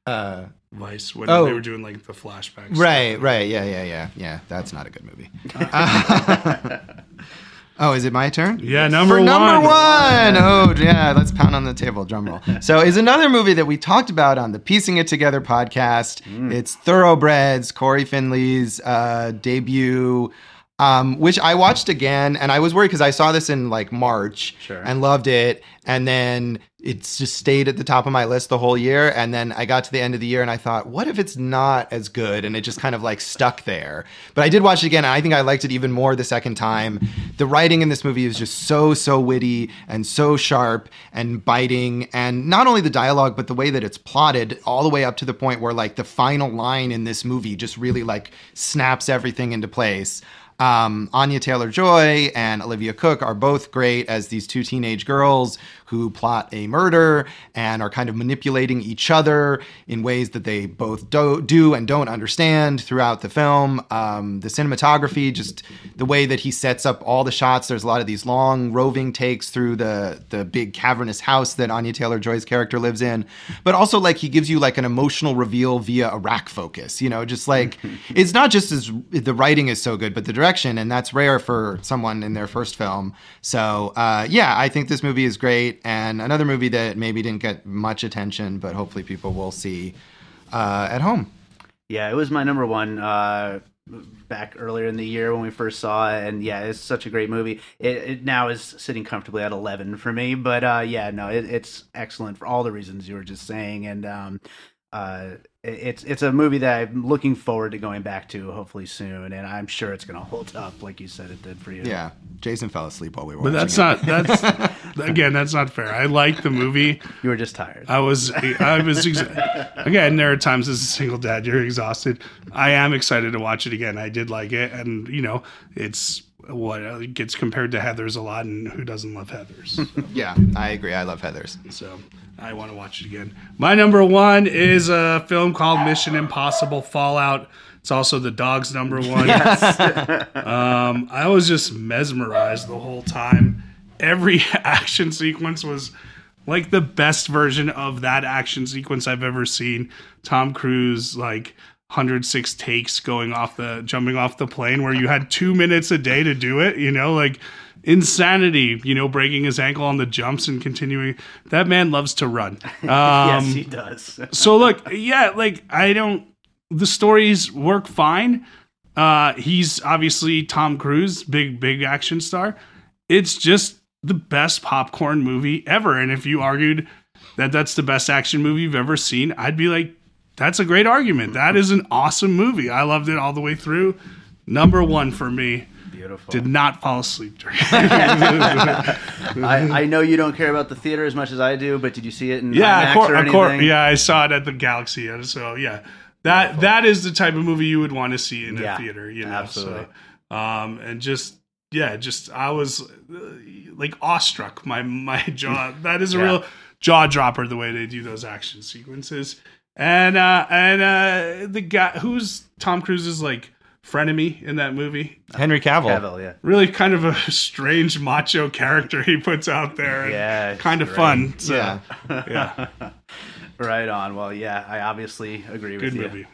uh Vice when Oh. they were doing like the flashbacks. right right yeah yeah yeah yeah that's not a good movie oh is it my turn Yeah, number For number one. one. Oh, yeah. Let's pound on the table. Drum roll. So, is another movie that we talked about on the Piecing It Together podcast. It's Thoroughbreds, Cory Finley's uh, debut, um, which I watched again, and I was worried because I saw this in like March Sure. and loved it, and then it's just stayed at the top of my list the whole year. And then I got to the end of the year, and I thought, what if it's not as good? And it just kind of like stuck there. But I did watch it again, and I think I liked it even more the second time. The writing in this movie is just so so witty and so sharp and biting, and not only the dialogue, but the way that it's plotted, all the way up to the point where like the final line in this movie just really like snaps everything into place. Um, Anya Taylor Joy and Olivia Cooke are both great as these two teenage girls who plot a murder and are kind of manipulating each other in ways that they both do, do and don't understand throughout the film. Um, the cinematography, just the way that he sets up all the shots. There's a lot of these long roving takes through the the big cavernous house that Anya Taylor Joy's character lives in, but also like he gives you like an emotional reveal via a rack focus. You know, just like it's not just as the writing is so good, but the direction, and that's rare for someone in their first film. So uh, yeah, I think this movie is great, and another movie that maybe didn't get much attention, but hopefully people will see uh, at home. Yeah, it was my number one uh, back earlier in the year when we first saw it, and yeah, it's such a great movie. It, it now is sitting comfortably at eleven for me, but uh, yeah, no, it, it's excellent for all the reasons you were just saying, and um, uh, it's it's a movie that I'm looking forward to going back to hopefully soon, and I'm sure it's going to hold up like you said it did for you. Yeah, Jason fell asleep while we were. But watching that's it. not that's again that's not fair. I like the movie. you were just tired. I was I was ex- again. There are times as a single dad you're exhausted. I am excited to watch it again. I did like it, and you know it's what it gets compared to Heather's a lot, and who doesn't love Heather's? Yeah, I agree. I love Heather's. So I want to watch it again. My number one is a film called Mission Impossible Fallout. It's also the dog's number one. um, I was just mesmerized the whole time. Every action sequence was like the best version of that action sequence I've ever seen. Tom Cruise, like 106 takes going off the jumping off the plane where you had two minutes a day to do it, you know, like insanity, you know, breaking his ankle on the jumps and continuing. That man loves to run. Um, yes, he does. so look, yeah, like I don't. The stories work fine. Uh, he's obviously Tom Cruise, big big action star. It's just the best popcorn movie ever. And if you argued that that's the best action movie you've ever seen, I'd be like, that's a great argument. That is an awesome movie. I loved it all the way through. Number one for me. Beautiful. Did not fall asleep during. I, I know you don't care about the theater as much as I do, but did you see it in Yeah, IMAX of cour- or anything? yeah, I saw it at the Galaxy. So yeah, that that is the type of movie you would want to see in Yeah, a theater. You know, absolutely. So, um, and just yeah, just I was uh, like awestruck. My my jaw. That is a Yeah. real jaw dropper. The way they do those action sequences. And uh and uh the guy who's Tom Cruise's like frenemy in that movie. Henry Cavill. Cavill, yeah. Really kind of a strange macho character he puts out there. Yeah, kind of great. fun. So, Yeah. yeah, Right on. Well, yeah, I obviously agree with you. good you. movie.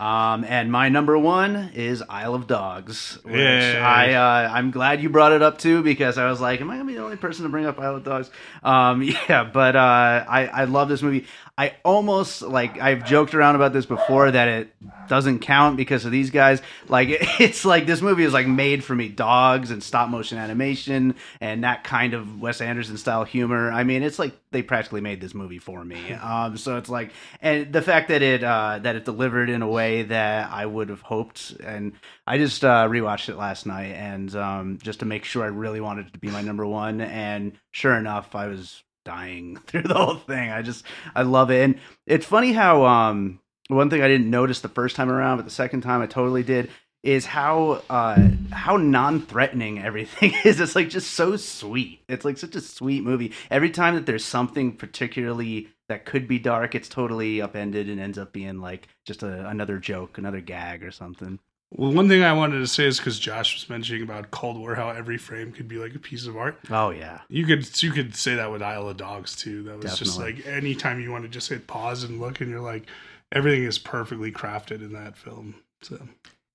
Um, and my number one is Isle of Dogs, which Yay. I uh, I'm glad you brought it up too because I was like, am I gonna be the only person to bring up Isle of Dogs? Um, yeah, but uh, I I love this movie. I almost like I've joked around about this before that it doesn't count because of these guys. Like it's like this movie is like made for me. Dogs and stop motion animation and that kind of Wes Anderson style humor. I mean, it's like they practically made this movie for me. Um, so it's like, and the fact that it uh, that it delivered in a way that I would have hoped, and I just uh, rewatched it last night, and um, just to make sure I really wanted it to be my number one, and sure enough, I was dying through the whole thing. I just I love it, and it's funny how um one thing I didn't notice the first time around, but the second time I totally did is how uh how non-threatening everything is. It's like just so sweet. It's like such a sweet movie. Every time that there's something particularly that could be dark it's totally upended and ends up being like just a, another joke another gag or something Well, one thing I wanted to say is because Josh was mentioning about Cold War, how every frame could be like a piece of art. oh yeah You could you could say that with Isle of Dogs too. That was just like anytime you want to just hit pause and look, and you're like, everything is perfectly crafted in that film. So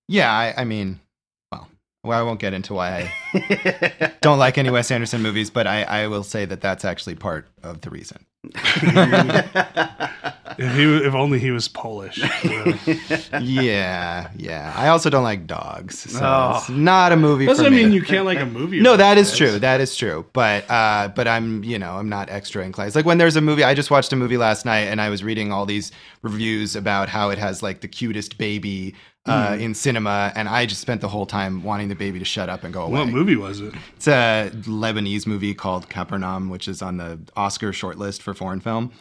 Yeah, I, I mean, well, well, I won't get into why I don't like any Wes Anderson movies, but I, I will say that that's actually part of the reason. If he if only he was Polish. So. yeah, yeah. I also don't like dogs, so Oh. it's not a movie. Doesn't for me. mean you can't like a movie. No, that is this. true. That is true. But uh, but I'm you know I'm not extra inclined. It's like when there's a movie. I just watched a movie last night, and I was reading all these reviews about how it has like the cutest baby uh, in cinema, and I just spent the whole time wanting the baby to shut up and go away. What movie was it? It's a Lebanese movie called Capernaum, which is on the Oscar shortlist for foreign film.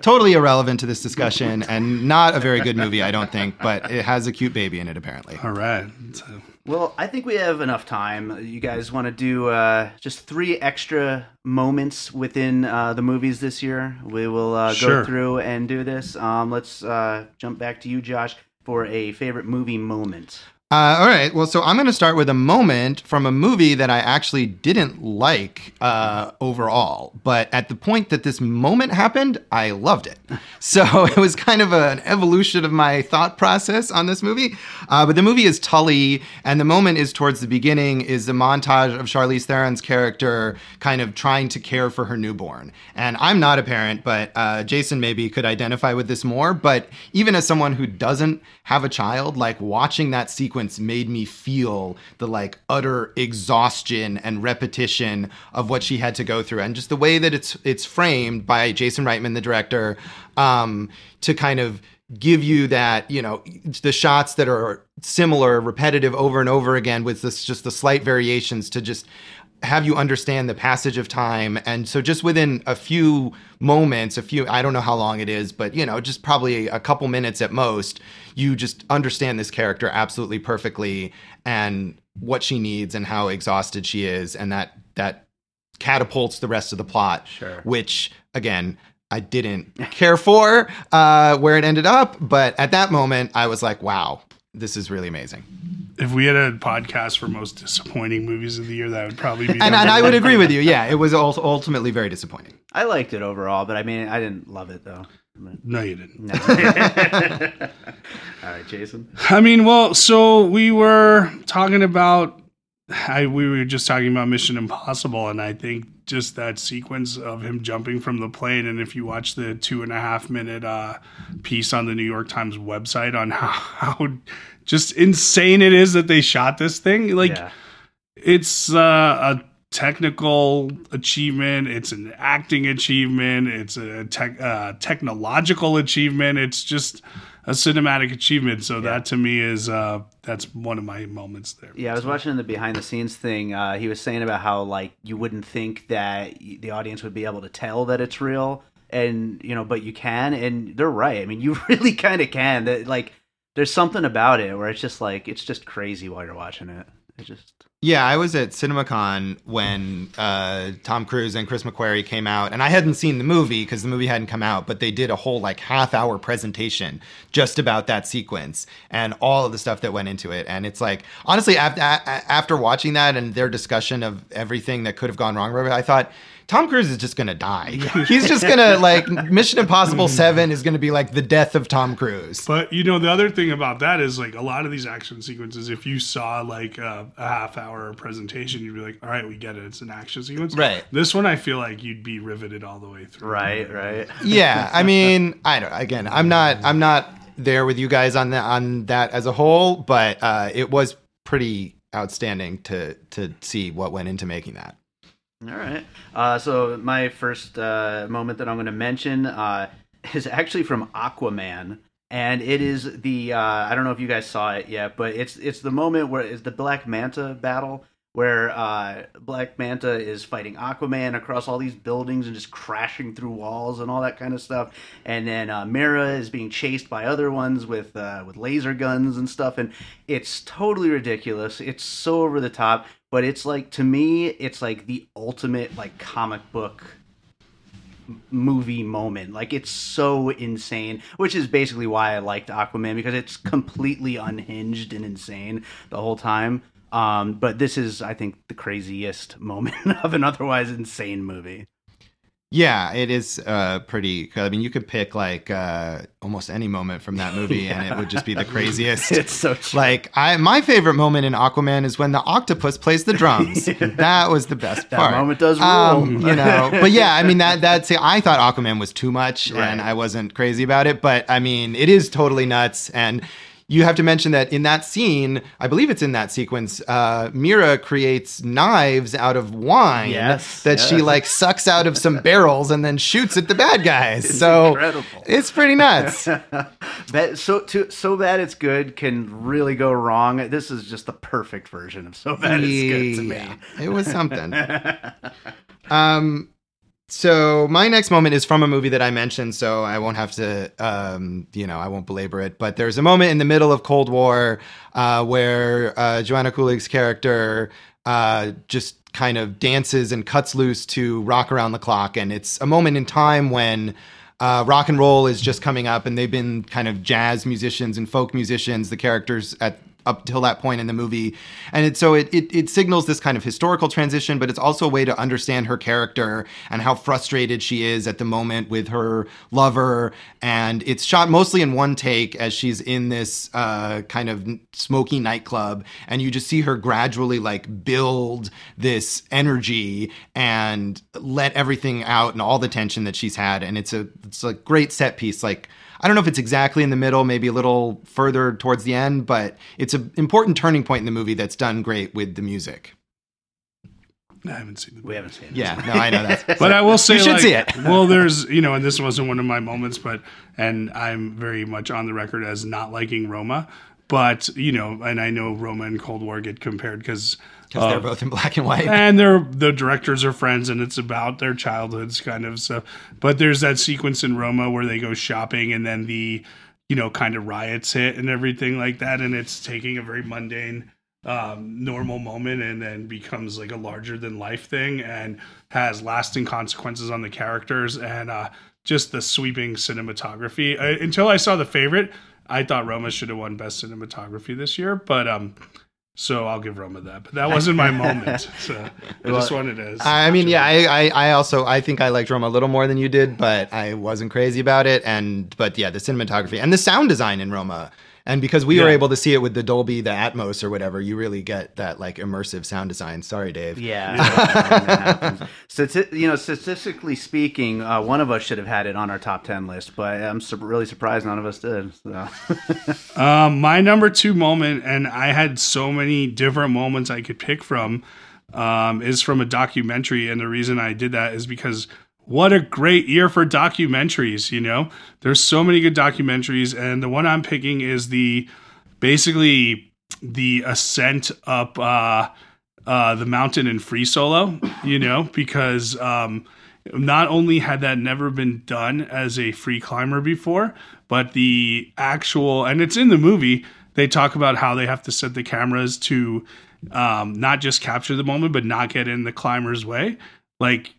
Totally irrelevant to this discussion, and not a very good movie, I don't think. But it has a cute baby in it, apparently. All right. So, Well, I think we have enough time. You guys want to do uh, just three extra moments within uh, the movies this year? We will uh, go through and do this. Um, let's uh, jump back to you, Josh, for a favorite movie moment. Uh, all right. Well, so I'm going to start with a moment from a movie that I actually didn't like uh, overall. But at the point that this moment happened, I loved it. So it was kind of an evolution of my thought process on this movie. Uh, but the movie is Tully, and the moment is towards the beginning is the montage of Charlize Theron's character kind of trying to care for her newborn. And I'm not a parent, but uh, Jason maybe could identify with this more. But even as someone who doesn't have a child, like watching that sequence made me feel the like utter exhaustion and repetition of what she had to go through, and just the way that it's it's framed by Jason Reitman, the director, um, to kind of give you that you know the shots that are similar repetitive over and over again with this just the slight variations to just have you understand the passage of time? And so just within a few moments a few i don't know how long it is but you know just probably a couple minutes at most you just understand this character absolutely perfectly and what she needs and how exhausted she is. And that that catapults the rest of the plot Sure. which again I didn't care for uh, where it ended up, but at that moment I was like, "Wow, this is really amazing." if we had a podcast for most disappointing movies of the year, that would probably be. And, and I would agree with you. Yeah, it was ul- ultimately very disappointing. I liked it overall, but I mean, I didn't love it though. No, you didn't. No. All right, Jason. I mean, well, so we were talking about, I we were just talking about Mission Impossible, and I think just that sequence of him jumping from the plane, and if you watch the two and a half minute uh, piece on the New York Times website on how, how just insane it is that they shot this thing, like yeah. it's uh, a technical achievement it's an acting achievement it's a tech, uh, technological achievement it's just a cinematic achievement so that to me is uh, that's one of my moments there Yeah, I was watching the behind the scenes thing. Uh, he was saying about how like you wouldn't think that the audience would be able to tell that it's real, and you know, but you can, and they're right. I mean, you really kind of can. That like, there's something about it where it's just like it's just crazy while you're watching it. I just Yeah, I was at CinemaCon when uh, Tom Cruise and Chris McQuarrie came out, and I hadn't seen the movie because the movie hadn't come out, but they did a whole like half hour presentation just about that sequence and all of the stuff that went into it. And it's like, honestly, after, after watching that and their discussion of everything that could have gone wrong, I thought, Tom Cruise is just gonna die. He's just gonna like Mission Impossible Seven is gonna be like the death of Tom Cruise. But you know, the other thing about that is like a lot of these action sequences. If you saw like a, a half hour presentation, you'd be like, "All right, we get it. It's an action sequence." Right. This one, I feel like you'd be riveted all the way through. right, right. yeah, I mean, I don't. Again, I'm not. I'm not there with you guys on that on that as a whole, but uh, it was pretty outstanding to to see what went into making that. All right. Uh, so my first uh, moment that I'm going to mention uh, is actually from Aquaman, and it is the uh, I don't know if you guys saw it yet, but it's it's the moment where it's the Black Manta battle where uh, Black Manta is fighting Aquaman across all these buildings and just crashing through walls and all that kind of stuff, and then uh, Mera is being chased by other ones with with laser guns and stuff, and it's totally ridiculous. It's so over the top, but it's like to me, it's like the ultimate like comic book movie moment. Like it's so insane, which is basically why I liked Aquaman because it's completely unhinged and insane the whole time. Um, but this is, I think, the craziest moment of an otherwise insane movie. Yeah, it is uh, pretty. I mean, you could pick like uh, almost any moment from that movie, and it would just be the craziest. It's so true. like I, my favorite moment in Aquaman is when the octopus plays the drums. That was the best That part. moment does rule. Um, you know, but yeah, I mean that that's. I thought Aquaman was too much, and I wasn't crazy about it. But I mean, it is totally nuts, and you have to mention that in that scene, I believe it's in that sequence. Uh, Mera creates knives out of wine Yes, that she like sucks out of some barrels and then shoots at the bad guys. so incredible. it's pretty nuts. That so to, so bad it's good can really go wrong. This is just the perfect version of so bad it's good to me. It was something. um, so my next moment is from a movie that I mentioned, so I won't have to, um, you know, I won't belabor it. But there's a moment in the middle of Cold War uh, where uh, Joanna Kulig's character uh, just kind of dances and cuts loose to "Rock Around the Clock," and it's a moment in time when uh, rock and roll is just coming up, and they've been kind of jazz musicians and folk musicians. The characters at up till that point in the movie, and it, so it, it it signals this kind of historical transition, but it's also a way to understand her character and how frustrated she is at the moment with her lover. And it's shot mostly in one take as she's in this uh, kind of smoky nightclub, and you just see her gradually like build this energy and let everything out and all the tension that she's had. And it's a it's a great set piece, like. I don't know if it's exactly in the middle, maybe a little further towards the end, but it's an important turning point in the movie that's done great with the music. I haven't seen the We haven't seen it. Yeah, no, I know that. But I will say, You should like, see it. well, there's, you know, and this wasn't one of my moments, but, and I'm very much on the record as not liking Roma. But, you know, and I know Roma and Cold War get compared because. Because they're both in black and white. And they're the directors are friends, and it's about their childhoods, kind of. So, but there's that sequence in Roma where they go shopping, and then the, you know, kind of riots hit and everything like that, and it's taking a very mundane, um, normal moment, and then becomes like a larger than life thing, and has lasting consequences on the characters, and uh, just the sweeping cinematography. I, until I saw the favorite, I thought Roma should have won best cinematography this year, but um. So I'll give Roma that, but that wasn't my moment. So I just wanted to. I mean, yeah, I, I, I also I think I liked Roma a little more than you did, but I wasn't crazy about it. And but yeah, the cinematography and the sound design in Roma, and because we were able to see it with the Dolby, the Atmos or whatever, you really get that like immersive sound design. Sorry, Dave. Yeah, that happens. Stati- you know, statistically speaking, uh, one of us should have had it on our top ten list, but I'm su- really surprised none of us did. So. Um, my number two moment, and I had so many different moments I could pick from, um, is from a documentary. And the reason I did that is because what a great year for documentaries, you know? There's so many good documentaries, and the one I'm picking is the basically the ascent up uh, uh, the mountain in free solo, you know, because um, not only had that never been done as a free climber before, but the actual, and it's in the movie, they talk about how they have to set the cameras to um, not just capture the moment, but not get in the climber's way. Like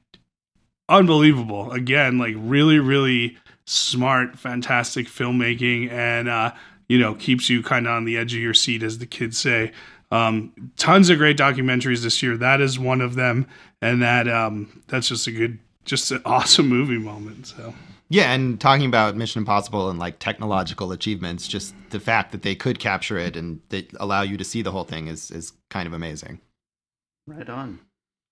unbelievable. Again, like really, really smart, fantastic filmmaking, and uh, you know keeps you kind of on the edge of your seat, as the kids say. Um, tons of great documentaries this year. That is one of them, and that um, that's just a good, just an awesome movie moment. So. Yeah, and talking about Mission Impossible and like technological achievements, just the fact that they could capture it and they allow you to see the whole thing is is kind of amazing. Right on.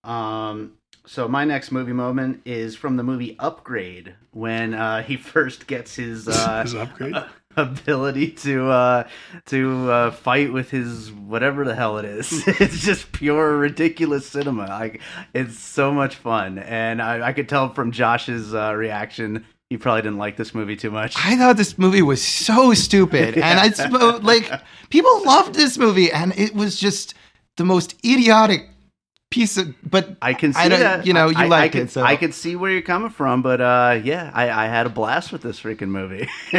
Um, so my next movie moment is from the movie Upgrade when uh, he first gets his, uh, His upgrade? ability to uh, to uh, fight with his whatever the hell it is. it's just pure ridiculous cinema. Like it's so much fun, and I, I could tell from Josh's uh, reaction. He probably didn't like this movie too much. I thought this movie was so stupid, and I like people loved this movie, and it was just the most idiotic piece of. But I can see I that. you know, you I, I could, it, so- I could see where you're coming from, but uh, yeah, I, I had a blast with this freaking movie.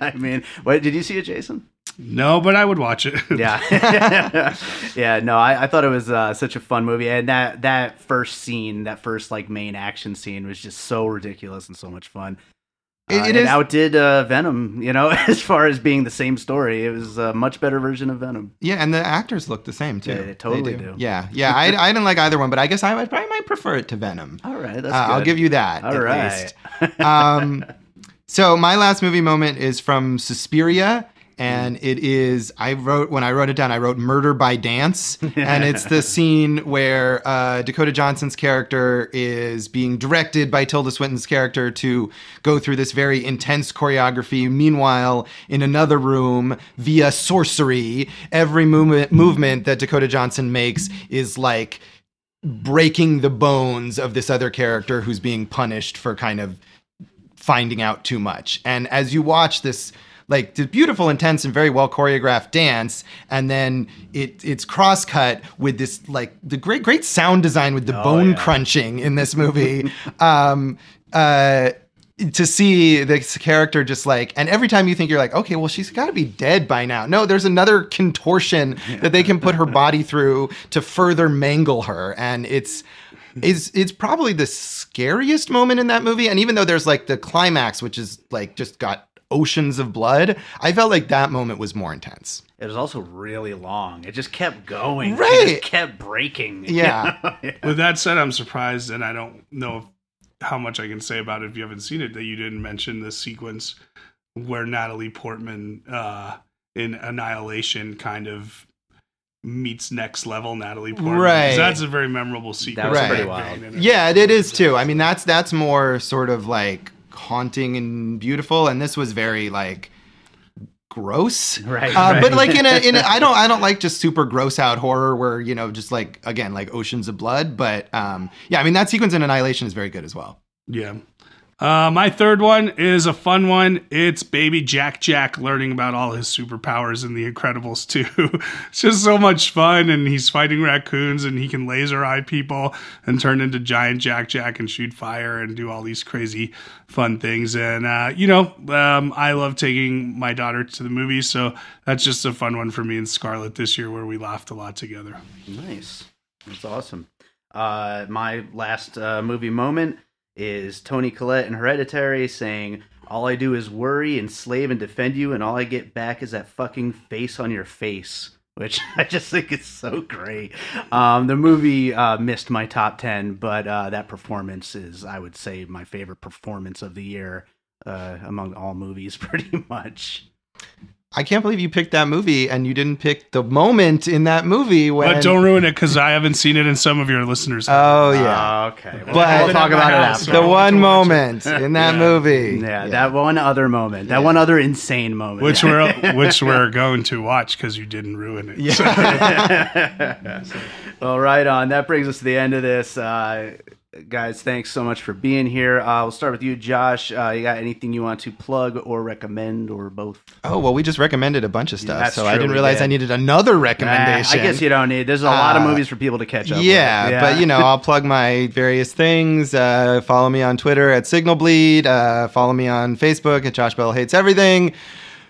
I mean, what did you see it, Jason? No, but I would watch it. Yeah, yeah. No, I, I thought it was uh, such a fun movie, and that that first scene, that first like main action scene, was just so ridiculous and so much fun. It- Uh, it it is- outdid uh, Venom, you know, as far as being the same story. It was a much better version of Venom. yeah, and the actors look the same too. Yeah, they totally do. Yeah, yeah. I, I didn't like either one, but I guess I would probably might prefer it to Venom. All right, that's Uh, I'll give you that. All right. Um, so my last movie moment is from Suspiria, and it is I wrote when I wrote it down. I wrote "Murder by Dance," and it's the scene where uh, Dakota Johnson's character is being directed by Tilda Swinton's character to go through this very intense choreography. Meanwhile, in another room, via sorcery, every movement movement that Dakota Johnson makes is like breaking the bones of this other character who's being punished for kind of finding out too much. And as you watch this like the beautiful, intense, and very well choreographed dance, and then it it's cross cut with this like the great great sound design with the bone yeah. crunching in this movie. um, uh, to see this character just like, and every time you think you're like, okay, well, she's got to be dead by now. No, there's another contortion that they can put her body through to further mangle her, and it's is it's probably the scariest moment in that movie. And even though there's like the climax, which is like just got oceans of blood, I felt like that moment was more intense. It was also really long. It just kept going. It Right. just kept breaking. Yeah. With that said, I'm surprised, and I don't know how much I can say about it if you haven't seen it, that you didn't mention the sequence where Natalie Portman uh, in Annihilation kind of meets next level Natalie Portman. Right. That's a very memorable sequence. was Right. pretty wild. opinion, and Yeah, it is too. I mean, that's that's more sort of like haunting and beautiful, and this was very like gross. Right, Uh, right. But like in a in a, I don't I don't like just super gross out horror where you know just like again like oceans of blood. But um, yeah, I mean that sequence in Annihilation is very good as well. Yeah. Uh, my third one is a fun one. It's baby Jack Jack learning about all his superpowers in The Incredibles 2. it's just so much fun, and he's fighting raccoons, and he can laser eye people and turn into giant Jack Jack and shoot fire and do all these crazy fun things. And, uh, you know, um, I love taking my daughter to the movies, so that's just a fun one for me and Scarlett this year where we laughed a lot together. Nice. That's awesome. Uh, my last uh, movie moment is Toni Collette in Hereditary saying, All I do is worry, enslave, and defend you, and all I get back is that fucking face on your face. Which I just think is so great. Um, the movie uh, missed my top 10, but uh, that performance is, I would say, my favorite performance of the year uh, among all movies, pretty much. I can't believe you picked that movie and you didn't pick the moment in that movie when. But don't ruin it because I haven't seen it, and some of your listeners have. Oh yeah. Uh, okay. Well, But- we'll talk about it House, after. the wanted one to watch it. moment in that Yeah. movie. Yeah, that one other moment, that one other insane moment, which we're which we're going to watch because you didn't ruin it. So- well, right on. That brings us to the end of this, uh, guys. Thanks so much for being here. Uh, we'll start with you, Josh. Uh, you got anything you want to plug or recommend, or both? Oh well, we just recommended a bunch of stuff, That's so I didn't realize did. I needed another Nah, recommendation. I guess you don't need. There's a lot of Uh, movies for people to catch up. Yeah, with. but you know, I'll plug my various things. Uh, follow me on Twitter at Signal Bleed. Uh, follow me on Facebook at Josh Bell Hates Everything.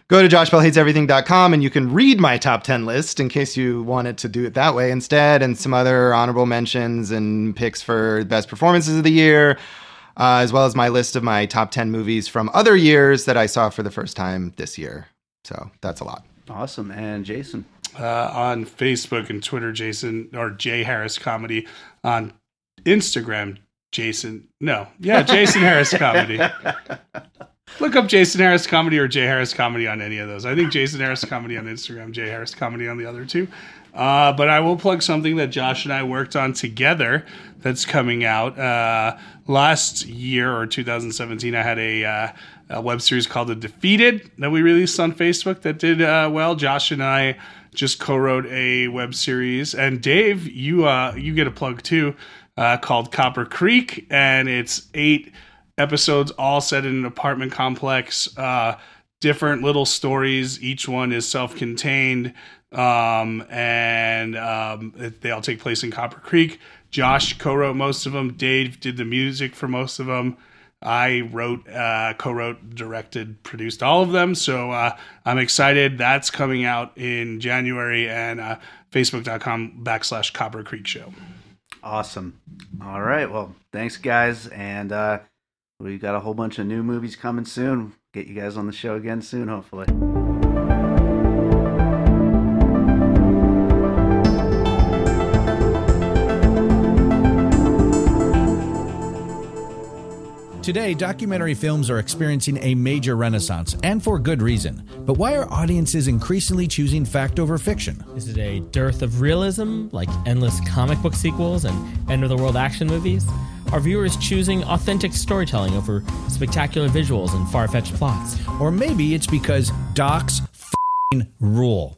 Go to joshbellhateseverything.com and you can read my top 10 list in case you wanted to do it that way instead, and some other honorable mentions and picks for best performances of the year, uh, as well as my list of my top 10 movies from other years that I saw for the first time this year. So that's a lot. Awesome. And Jason. Uh, on Facebook and Twitter, Jason or Jay Harris Comedy. On Instagram, Jason. No, yeah, Jason Harris Comedy. Look up Jason Harris Comedy or Jay Harris Comedy on any of those. I think Jason Harris Comedy on Instagram, Jay Harris Comedy on the other two. Uh, but I will plug something that Josh and I worked on together that's coming out. Uh, last year or 2017, I had a, uh, a, web series called The Defeated that we released on Facebook that did uh, well. Josh and I just co-wrote a web series, and Dave, you uh, you get a plug too, uh, called Copper Creek, and it's eight episodes all set in an apartment complex. Uh, different little stories. Each one is self-contained, um, and um, they all take place in Copper Creek. Josh co-wrote most of them. Dave did the music for most of them. I wrote, uh, co-wrote, directed, produced all of them. So uh, I'm excited. That's coming out in January and uh, Facebook.com backslash Copper Creek Show. Awesome. All right. Well, thanks, guys, and uh, We've got a whole bunch of new movies coming soon. Get you guys on the show again soon, hopefully. Today, documentary films are experiencing a major renaissance, and for good reason. But why are audiences increasingly choosing fact over fiction? Is it a dearth of realism, like endless comic book sequels and end of the world action movies? Are viewers choosing authentic storytelling over spectacular visuals and far fetched plots? Or maybe it's because docs rule.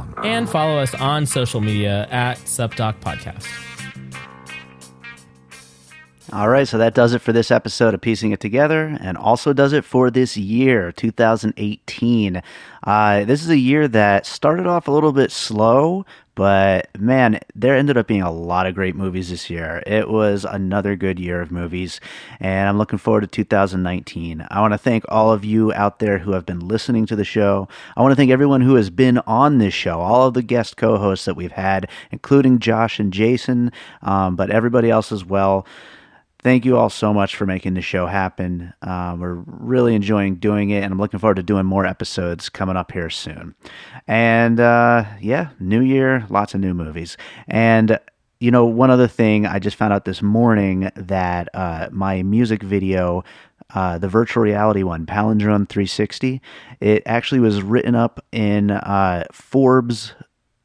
And follow us on social media at SupDoc Podcast. All right, so that does it for this episode of Piecing It Together, and also does it for this year, 2018. Uh, this is a year that started off a little bit slow, but man, there ended up being a lot of great movies this year. It was another good year of movies, and I'm looking forward to 2019. I want to thank all of you out there who have been listening to the show. I want to thank everyone who has been on this show, all of the guest co hosts that we've had, including Josh and Jason, um, but everybody else as well thank you all so much for making the show happen. Uh, we're really enjoying doing it, and I'm looking forward to doing more episodes coming up here soon. And uh, yeah, new year, lots of new movies. And you know, one other thing I just found out this morning that uh, my music video. Uh, the virtual reality one, Palindrome 360. It actually was written up in uh, Forbes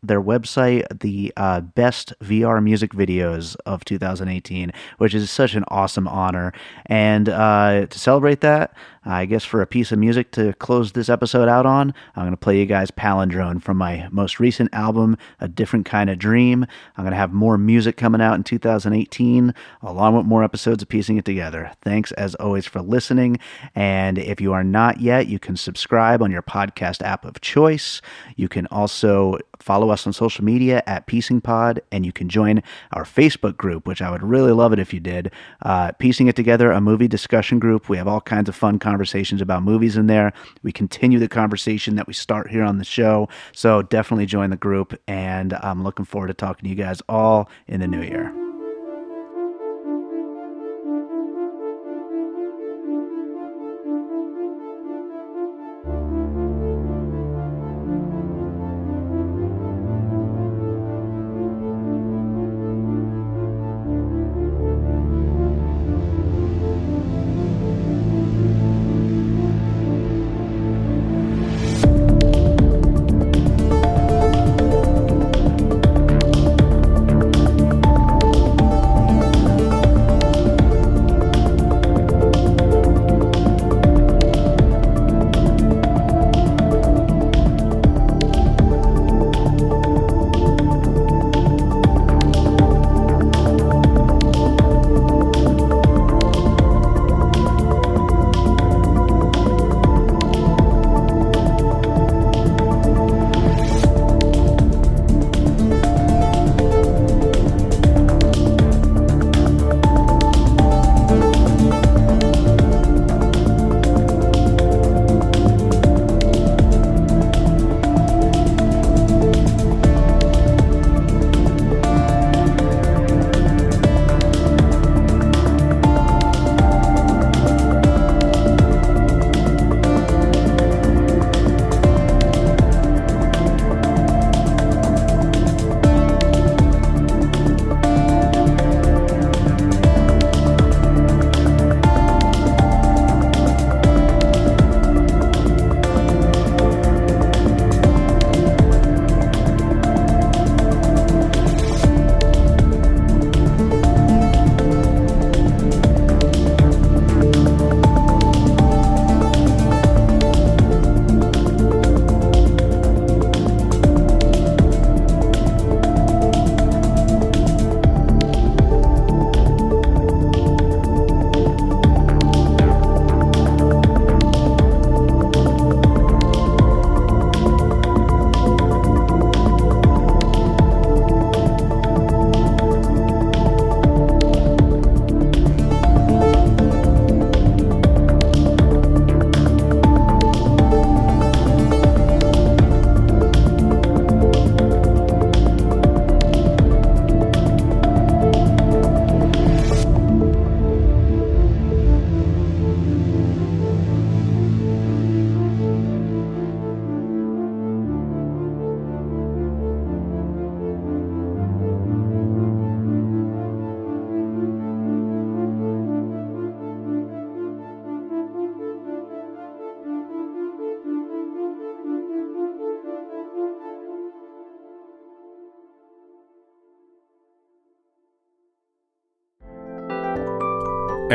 their website the uh, best VR music videos of 2018, which is such an awesome honor. And uh, to celebrate that, I guess for a piece of music to close this episode out on, I'm going to play you guys Palindrome from my most recent album, A Different Kind of Dream. I'm going to have more music coming out in 2018, along with more episodes of Piecing It Together. Thanks as always for listening. And if you are not yet, you can subscribe on your podcast app of choice. You can also follow us on social media at Piecing Pod, and you can join our Facebook group, which I would really love it if you did. Uh, Piecing It Together, a movie discussion group. We have all kinds of fun conversations conversations about movies in there. We continue the conversation that we start here on the show. So definitely join the group. And I'm looking forward to talking to you guys all in the new year.